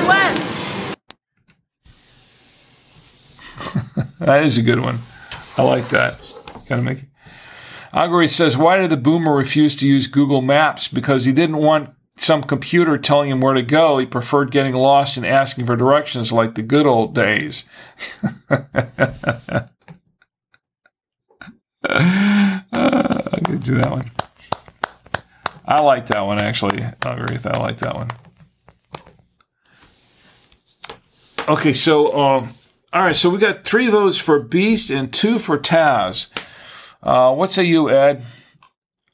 one. that is a good one. I like that. Gotta make it. Says, why did the boomer refuse to use Google Maps? Because he didn't want some computer telling him where to go. He preferred getting lost and asking for directions like the good old days. uh, I could do that one. I like that one actually. I Algorithm, I like that one. Okay, so um, all right, so we got three votes for Beast and two for Taz. Uh, what say you, Ed?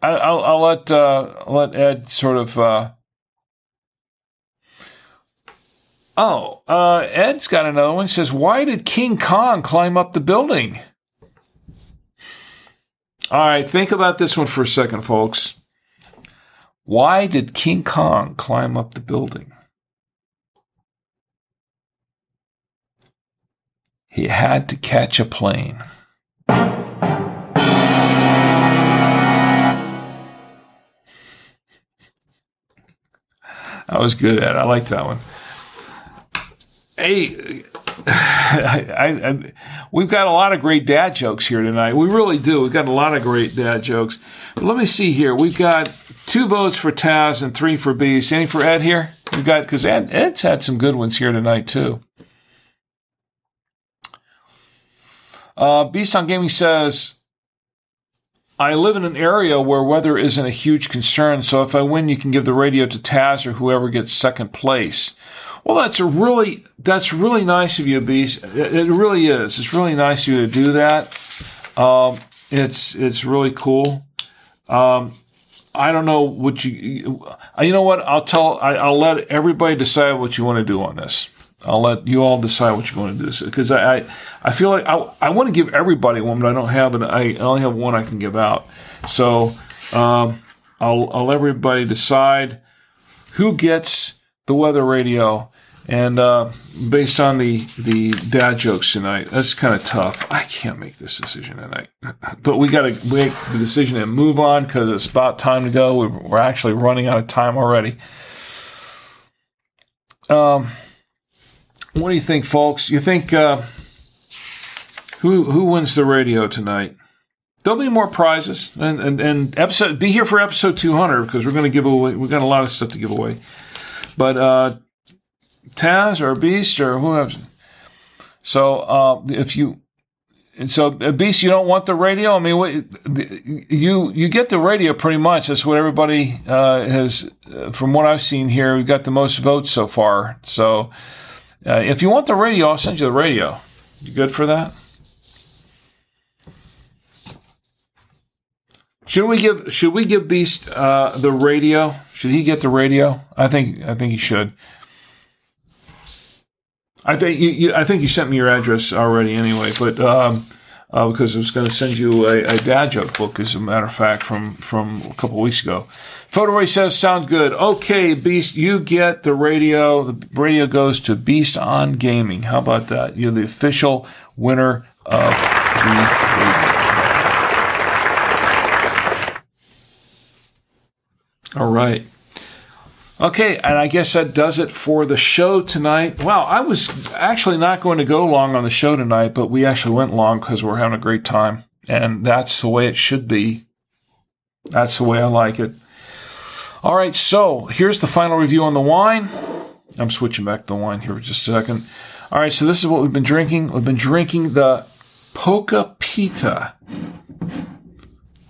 I, will I'll let uh, let Ed sort of. Uh... Oh, uh, Ed's got another one. He says, "Why did King Kong climb up the building?" All right, think about this one for a second, folks. Why did King Kong climb up the building? He had to catch a plane. I was good at. It. I liked that one. Hey, I, I, we've got a lot of great dad jokes here tonight. We really do. We've got a lot of great dad jokes. But let me see here. We've got two votes for Taz and three for Beast. Any for Ed here? We've got because Ed, Ed's had some good ones here tonight too. Uh, Beast on Gaming says I live in an area where weather isn't a huge concern, so if I win, you can give the radio to Taz or whoever gets second place. Well, that's a really that's really nice of you, Beast. It, really is. It's really nice of you to do that. Um, it's it's really cool. Um, I don't know what you. You know what? I'll tell. I, Will let everybody decide what you want to do on this. I'll let you all decide what you're going to do because I, I, feel like I, I want to give everybody one, but I don't have it. I only have one I can give out. So um, I'll, I'll let everybody decide who gets the weather radio. And uh, based on the, the dad jokes tonight, that's kind of tough. I can't make this decision tonight. But we got to make the decision and move on because it's about time to go. We're actually running out of time already. Um, what do you think, folks? You think uh, who who wins the radio tonight? There'll be more prizes, and and, and episode be here for episode two hundred because we're going to give away. We've got a lot of stuff to give away, but uh, Taz or Beast or whoever. So uh, if you so uh, Beast, you don't want the radio. I mean, what, you you get the radio pretty much. That's what everybody uh, has. Uh, from what I've seen here, We've got the most votes so far. So uh, if you want the radio, I'll send you the radio. You good for that? Should we give Should we give Beast uh, the radio? Should he get the radio? I think I think he should. I think you, you, I think you sent me your address already anyway, but um, uh, because I was going to send you a, a, dad joke book, as a matter of fact, from from a couple weeks ago. Photo says, "Sound good." Okay, Beast, you get the radio. The radio goes to Beast on Gaming. How about that? You're the official winner of the radio. All right. Okay, and I guess that does it for the show tonight. Well, I was actually not going to go long on the show tonight, but we actually went long because we're having a great time. And that's the way it should be. That's the way I like it. All right, so here's the final review on the wine. I'm switching back to the wine here for just a second. All right, so this is what we've been drinking. We've been drinking the Poca Pita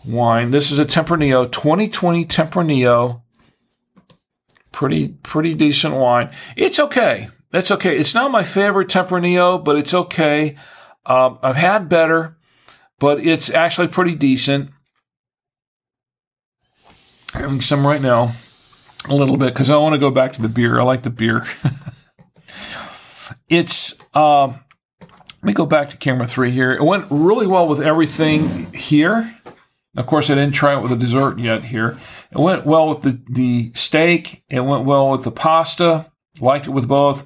wine. This is a Tempranillo, 2020 Tempranillo pretty pretty decent wine. It's okay. That's okay. It's not my favorite Tempranillo, but it's okay. Um, I've had better, but it's actually pretty decent. Having some right now, a little bit because I want to go back to the beer. I like the beer. it's um, let me go back to camera three here. It went really well with everything here. Of course, I didn't try it with a dessert yet here. It went well with the, the steak. It went well with the pasta. Liked it with both.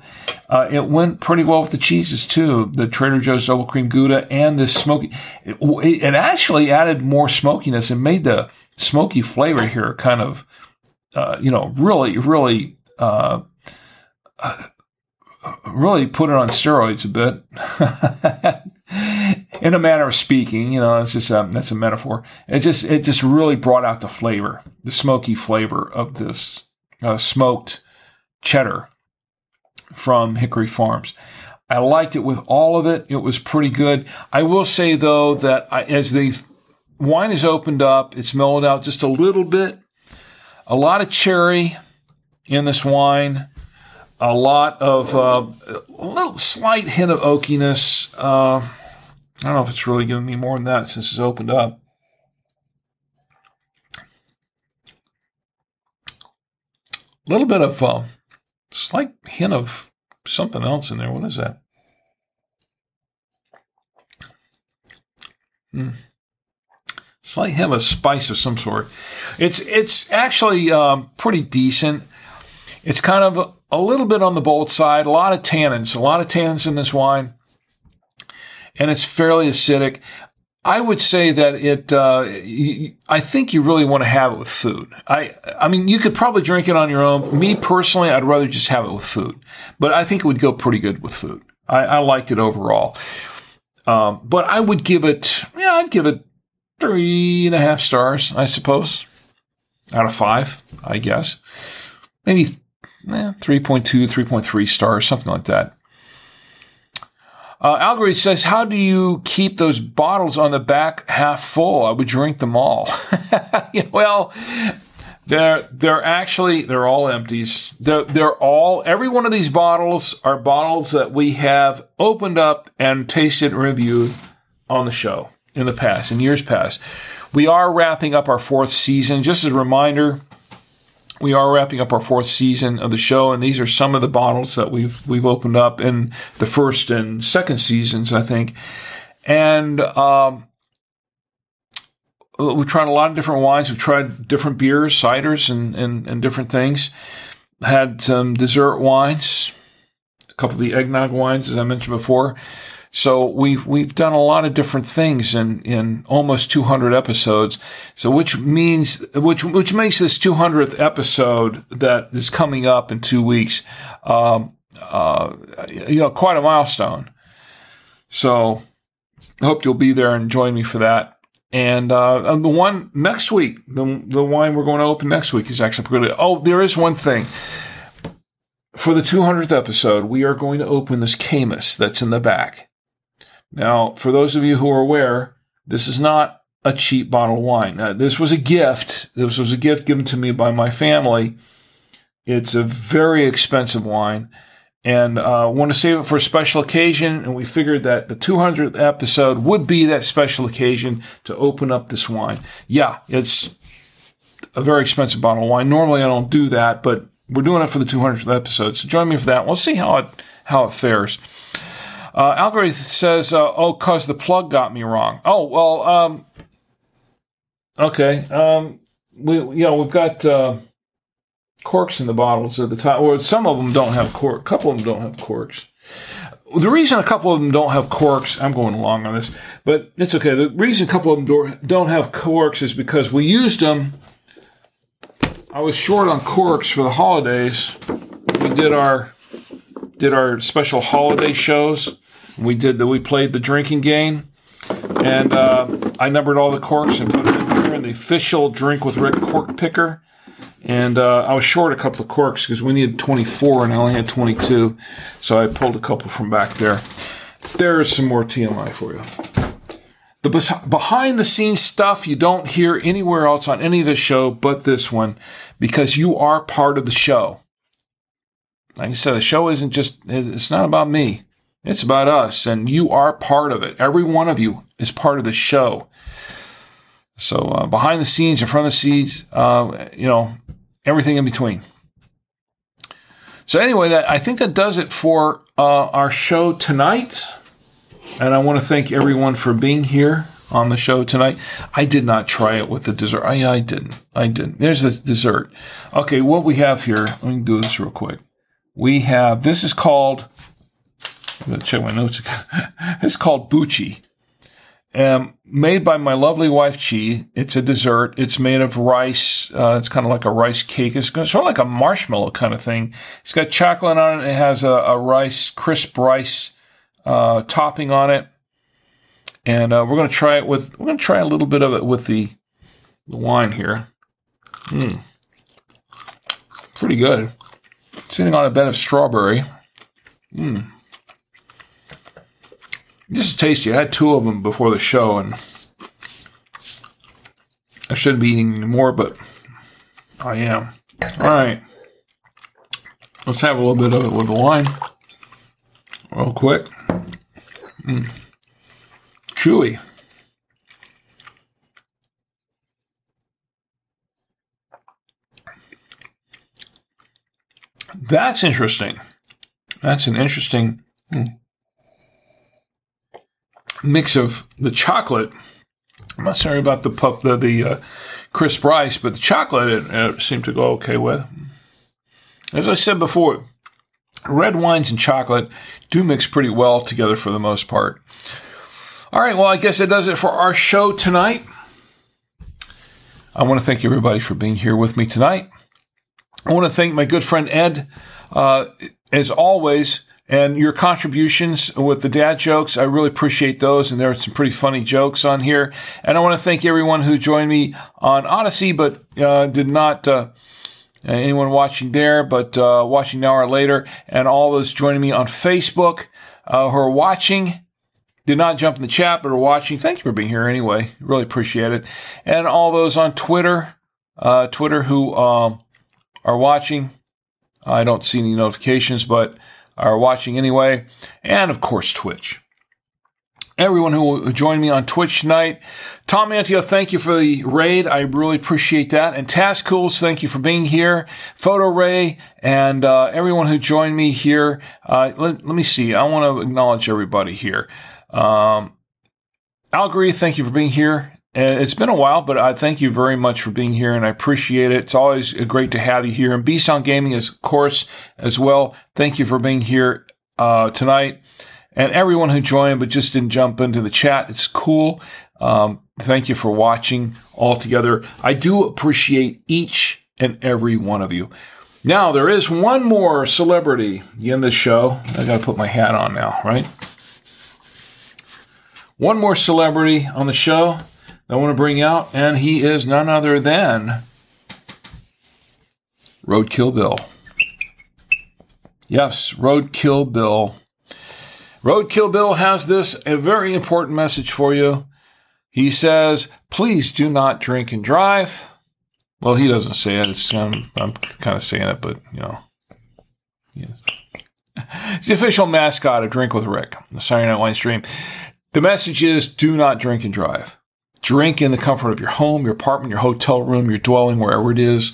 Uh, it went pretty well with the cheeses too. The Trader Joe's double cream Gouda and this smoky. It, it actually added more smokiness and made the smoky flavor here kind of, uh, you know, really, really, uh, uh really put it on steroids a bit. in a manner of speaking, you know, it's just that's a metaphor. It just it just really brought out the flavor, the smoky flavor of this uh, smoked cheddar from Hickory Farms. I liked it with all of it. It was pretty good. I will say though that I, as the wine is opened up, it's mellowed out just a little bit. A lot of cherry in this wine. A lot of uh, a little slight hint of oakiness. Uh, I don't know if it's really giving me more than that since it's opened up. A little bit of uh, slight hint of something else in there. What is that? Hmm. Slight hint of a spice of some sort. It's it's actually um, pretty decent. It's kind of a little bit on the bold side. A lot of tannins. A lot of tannins in this wine and it's fairly acidic. I would say that it. Uh, I think you really want to have it with food. I. I mean, you could probably drink it on your own. Me personally, I'd rather just have it with food. But I think it would go pretty good with food. I, I liked it overall. Um, but I would give it. Yeah, I'd give it three and a half stars. I suppose out of five. I guess maybe eh, 3.2, 3.3 stars, something like that. Uh, Algorithm says, "How do you keep those bottles on the back half full? I would drink them all." well, they're they're actually they're all empties. They're they're all every one of these bottles are bottles that we have opened up and tasted and reviewed on the show in the past, in years past. We are wrapping up our fourth season. Just as a reminder, we are wrapping up our fourth season of the show, and these are some of the bottles that we've we've opened up in the first and second seasons, I think. And um, we've tried a lot of different wines. We've tried different beers, ciders, and and, and different things. Had some dessert wines, a couple of the eggnog wines, as I mentioned before. So we've we've done a lot of different things in in almost 200 episodes. So which means which which makes this 200th episode that is coming up in two weeks, um, uh, you know, quite a milestone. So I hope you'll be there and join me for that. And, uh, and the one next week, the the wine we're going to open next week is actually pretty good. Oh, there is one thing. For the 200th episode, we are going to open this Camus that's in the back. Now, for those of you who are aware, this is not a cheap bottle of wine. Uh, this was a gift. This was a gift given to me by my family. It's a very expensive wine, and uh, want to save it for a special occasion. And we figured that the 200th episode would be that special occasion to open up this wine. Yeah, it's a very expensive bottle of wine. Normally, I don't do that, but we're doing it for the 200th episode. So join me for that. We'll see how it how it fares. Uh, Algorithm says, uh, "Oh, cause the plug got me wrong." Oh well, um, okay. Um, we you know we've got uh, corks in the bottles at the top. Well, some of them don't have cork. A couple of them don't have corks. The reason a couple of them don't have corks, I'm going along on this, but it's okay. The reason a couple of them don't have corks is because we used them. I was short on corks for the holidays. We did our did our special holiday shows. We did the we played the drinking game, and uh, I numbered all the corks and put them in here in the official Drink with Rick cork picker. And uh, I was short a couple of corks because we needed 24 and I only had 22, so I pulled a couple from back there. There's some more TMI for you. The behind the scenes stuff you don't hear anywhere else on any of the show but this one because you are part of the show. Like I said, the show isn't just, it's not about me. It's about us, and you are part of it. Every one of you is part of the show. So uh, behind the scenes, in front of the scenes, uh, you know, everything in between. So anyway, that I think that does it for uh, our show tonight. And I want to thank everyone for being here on the show tonight. I did not try it with the dessert. I, I didn't. I didn't. There's the dessert. Okay, what we have here, let me do this real quick. We have, this is called I'm check my notes again. it's called Bucci. Um, made by my lovely wife Chi. It's a dessert. It's made of rice. Uh, it's kind of like a rice cake. It's sort of like a marshmallow kind of thing. It's got chocolate on it. It has a, a rice, crisp rice uh, topping on it. And uh, we're going to try it with. We're going to try a little bit of it with the, the wine here. Mm. Pretty good. Sitting on a bed of strawberry. Mmm. This is tasty. I had two of them before the show, and I shouldn't be eating more, but I am. All right. Let's have a little bit of it with the wine. Real quick. Mm. Chewy. That's interesting. That's an interesting. Mm mix of the chocolate. I'm not sorry about the pup, the, the uh, crisp rice, but the chocolate it, it seemed to go okay with. As I said before, red wines and chocolate do mix pretty well together for the most part. All right, well, I guess that does it for our show tonight. I want to thank everybody for being here with me tonight. I want to thank my good friend Ed. Uh, as always, and your contributions with the dad jokes. I really appreciate those. And there are some pretty funny jokes on here. And I want to thank everyone who joined me on Odysee, but uh, did not. Uh, anyone watching there, but uh, watching now or later, and all those joining me on Facebook uh, who are watching, did not jump in the chat, but are watching. Thank you for being here anyway. Really appreciate it. And all those on Twitter, uh, Twitter who um, are watching. I don't see any notifications, but are watching anyway, and of course, Twitch. Everyone who joined me on Twitch tonight, Tom Antio, thank you for the raid. I really appreciate that. And Tascools, thank you for being here. Photo Ray and uh, everyone who joined me here. Uh, let, let, me see. I want to acknowledge everybody here. Um, Algory, thank you for being here. And it's been a while, but I thank you very much for being here and I appreciate it. It's always great to have you here. And B Sound Gaming, is, of course, as well. Thank you for being here uh, tonight. And everyone who joined but just didn't jump into the chat, it's cool. Um, thank you for watching all together. I do appreciate each and every one of you. Now, there is one more celebrity in this show. I got to put my hat on now, right? One more celebrity on the show I want to bring out, and he is none other than Roadkill Bill. Yes, Roadkill Bill. Roadkill Bill has this a very important message for you. He says, please do not drink and drive. Well, he doesn't say it. It's um, I'm, I'm kind of saying it, but you know, yeah. it's the official mascot of Drink with Rick, the Saturday Night Wine Stream. The message is: do not drink and drive. Drink in the comfort of your home, your apartment, your hotel room, your dwelling, wherever it is.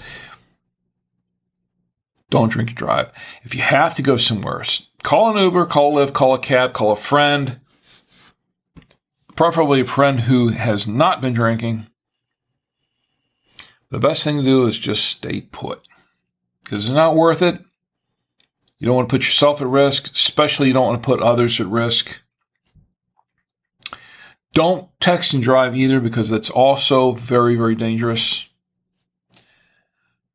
Don't drink and drive. If you have to go somewhere, call an Uber, call a Lyft, call a cab, call a friend preferably a friend who has not been drinking, the best thing to do is just stay put because it's not worth it. You don't want to put yourself at risk, especially you don't want to put others at risk. Don't text and drive either because that's also very, very dangerous.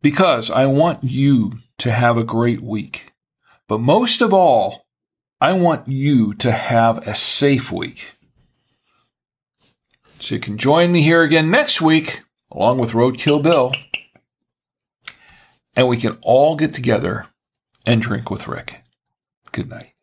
Because I want you to have a great week. But most of all, I want you to have a safe week. So you can join me here again next week, along with Roadkill Bill, and we can all get together and drink with Rick. Good night.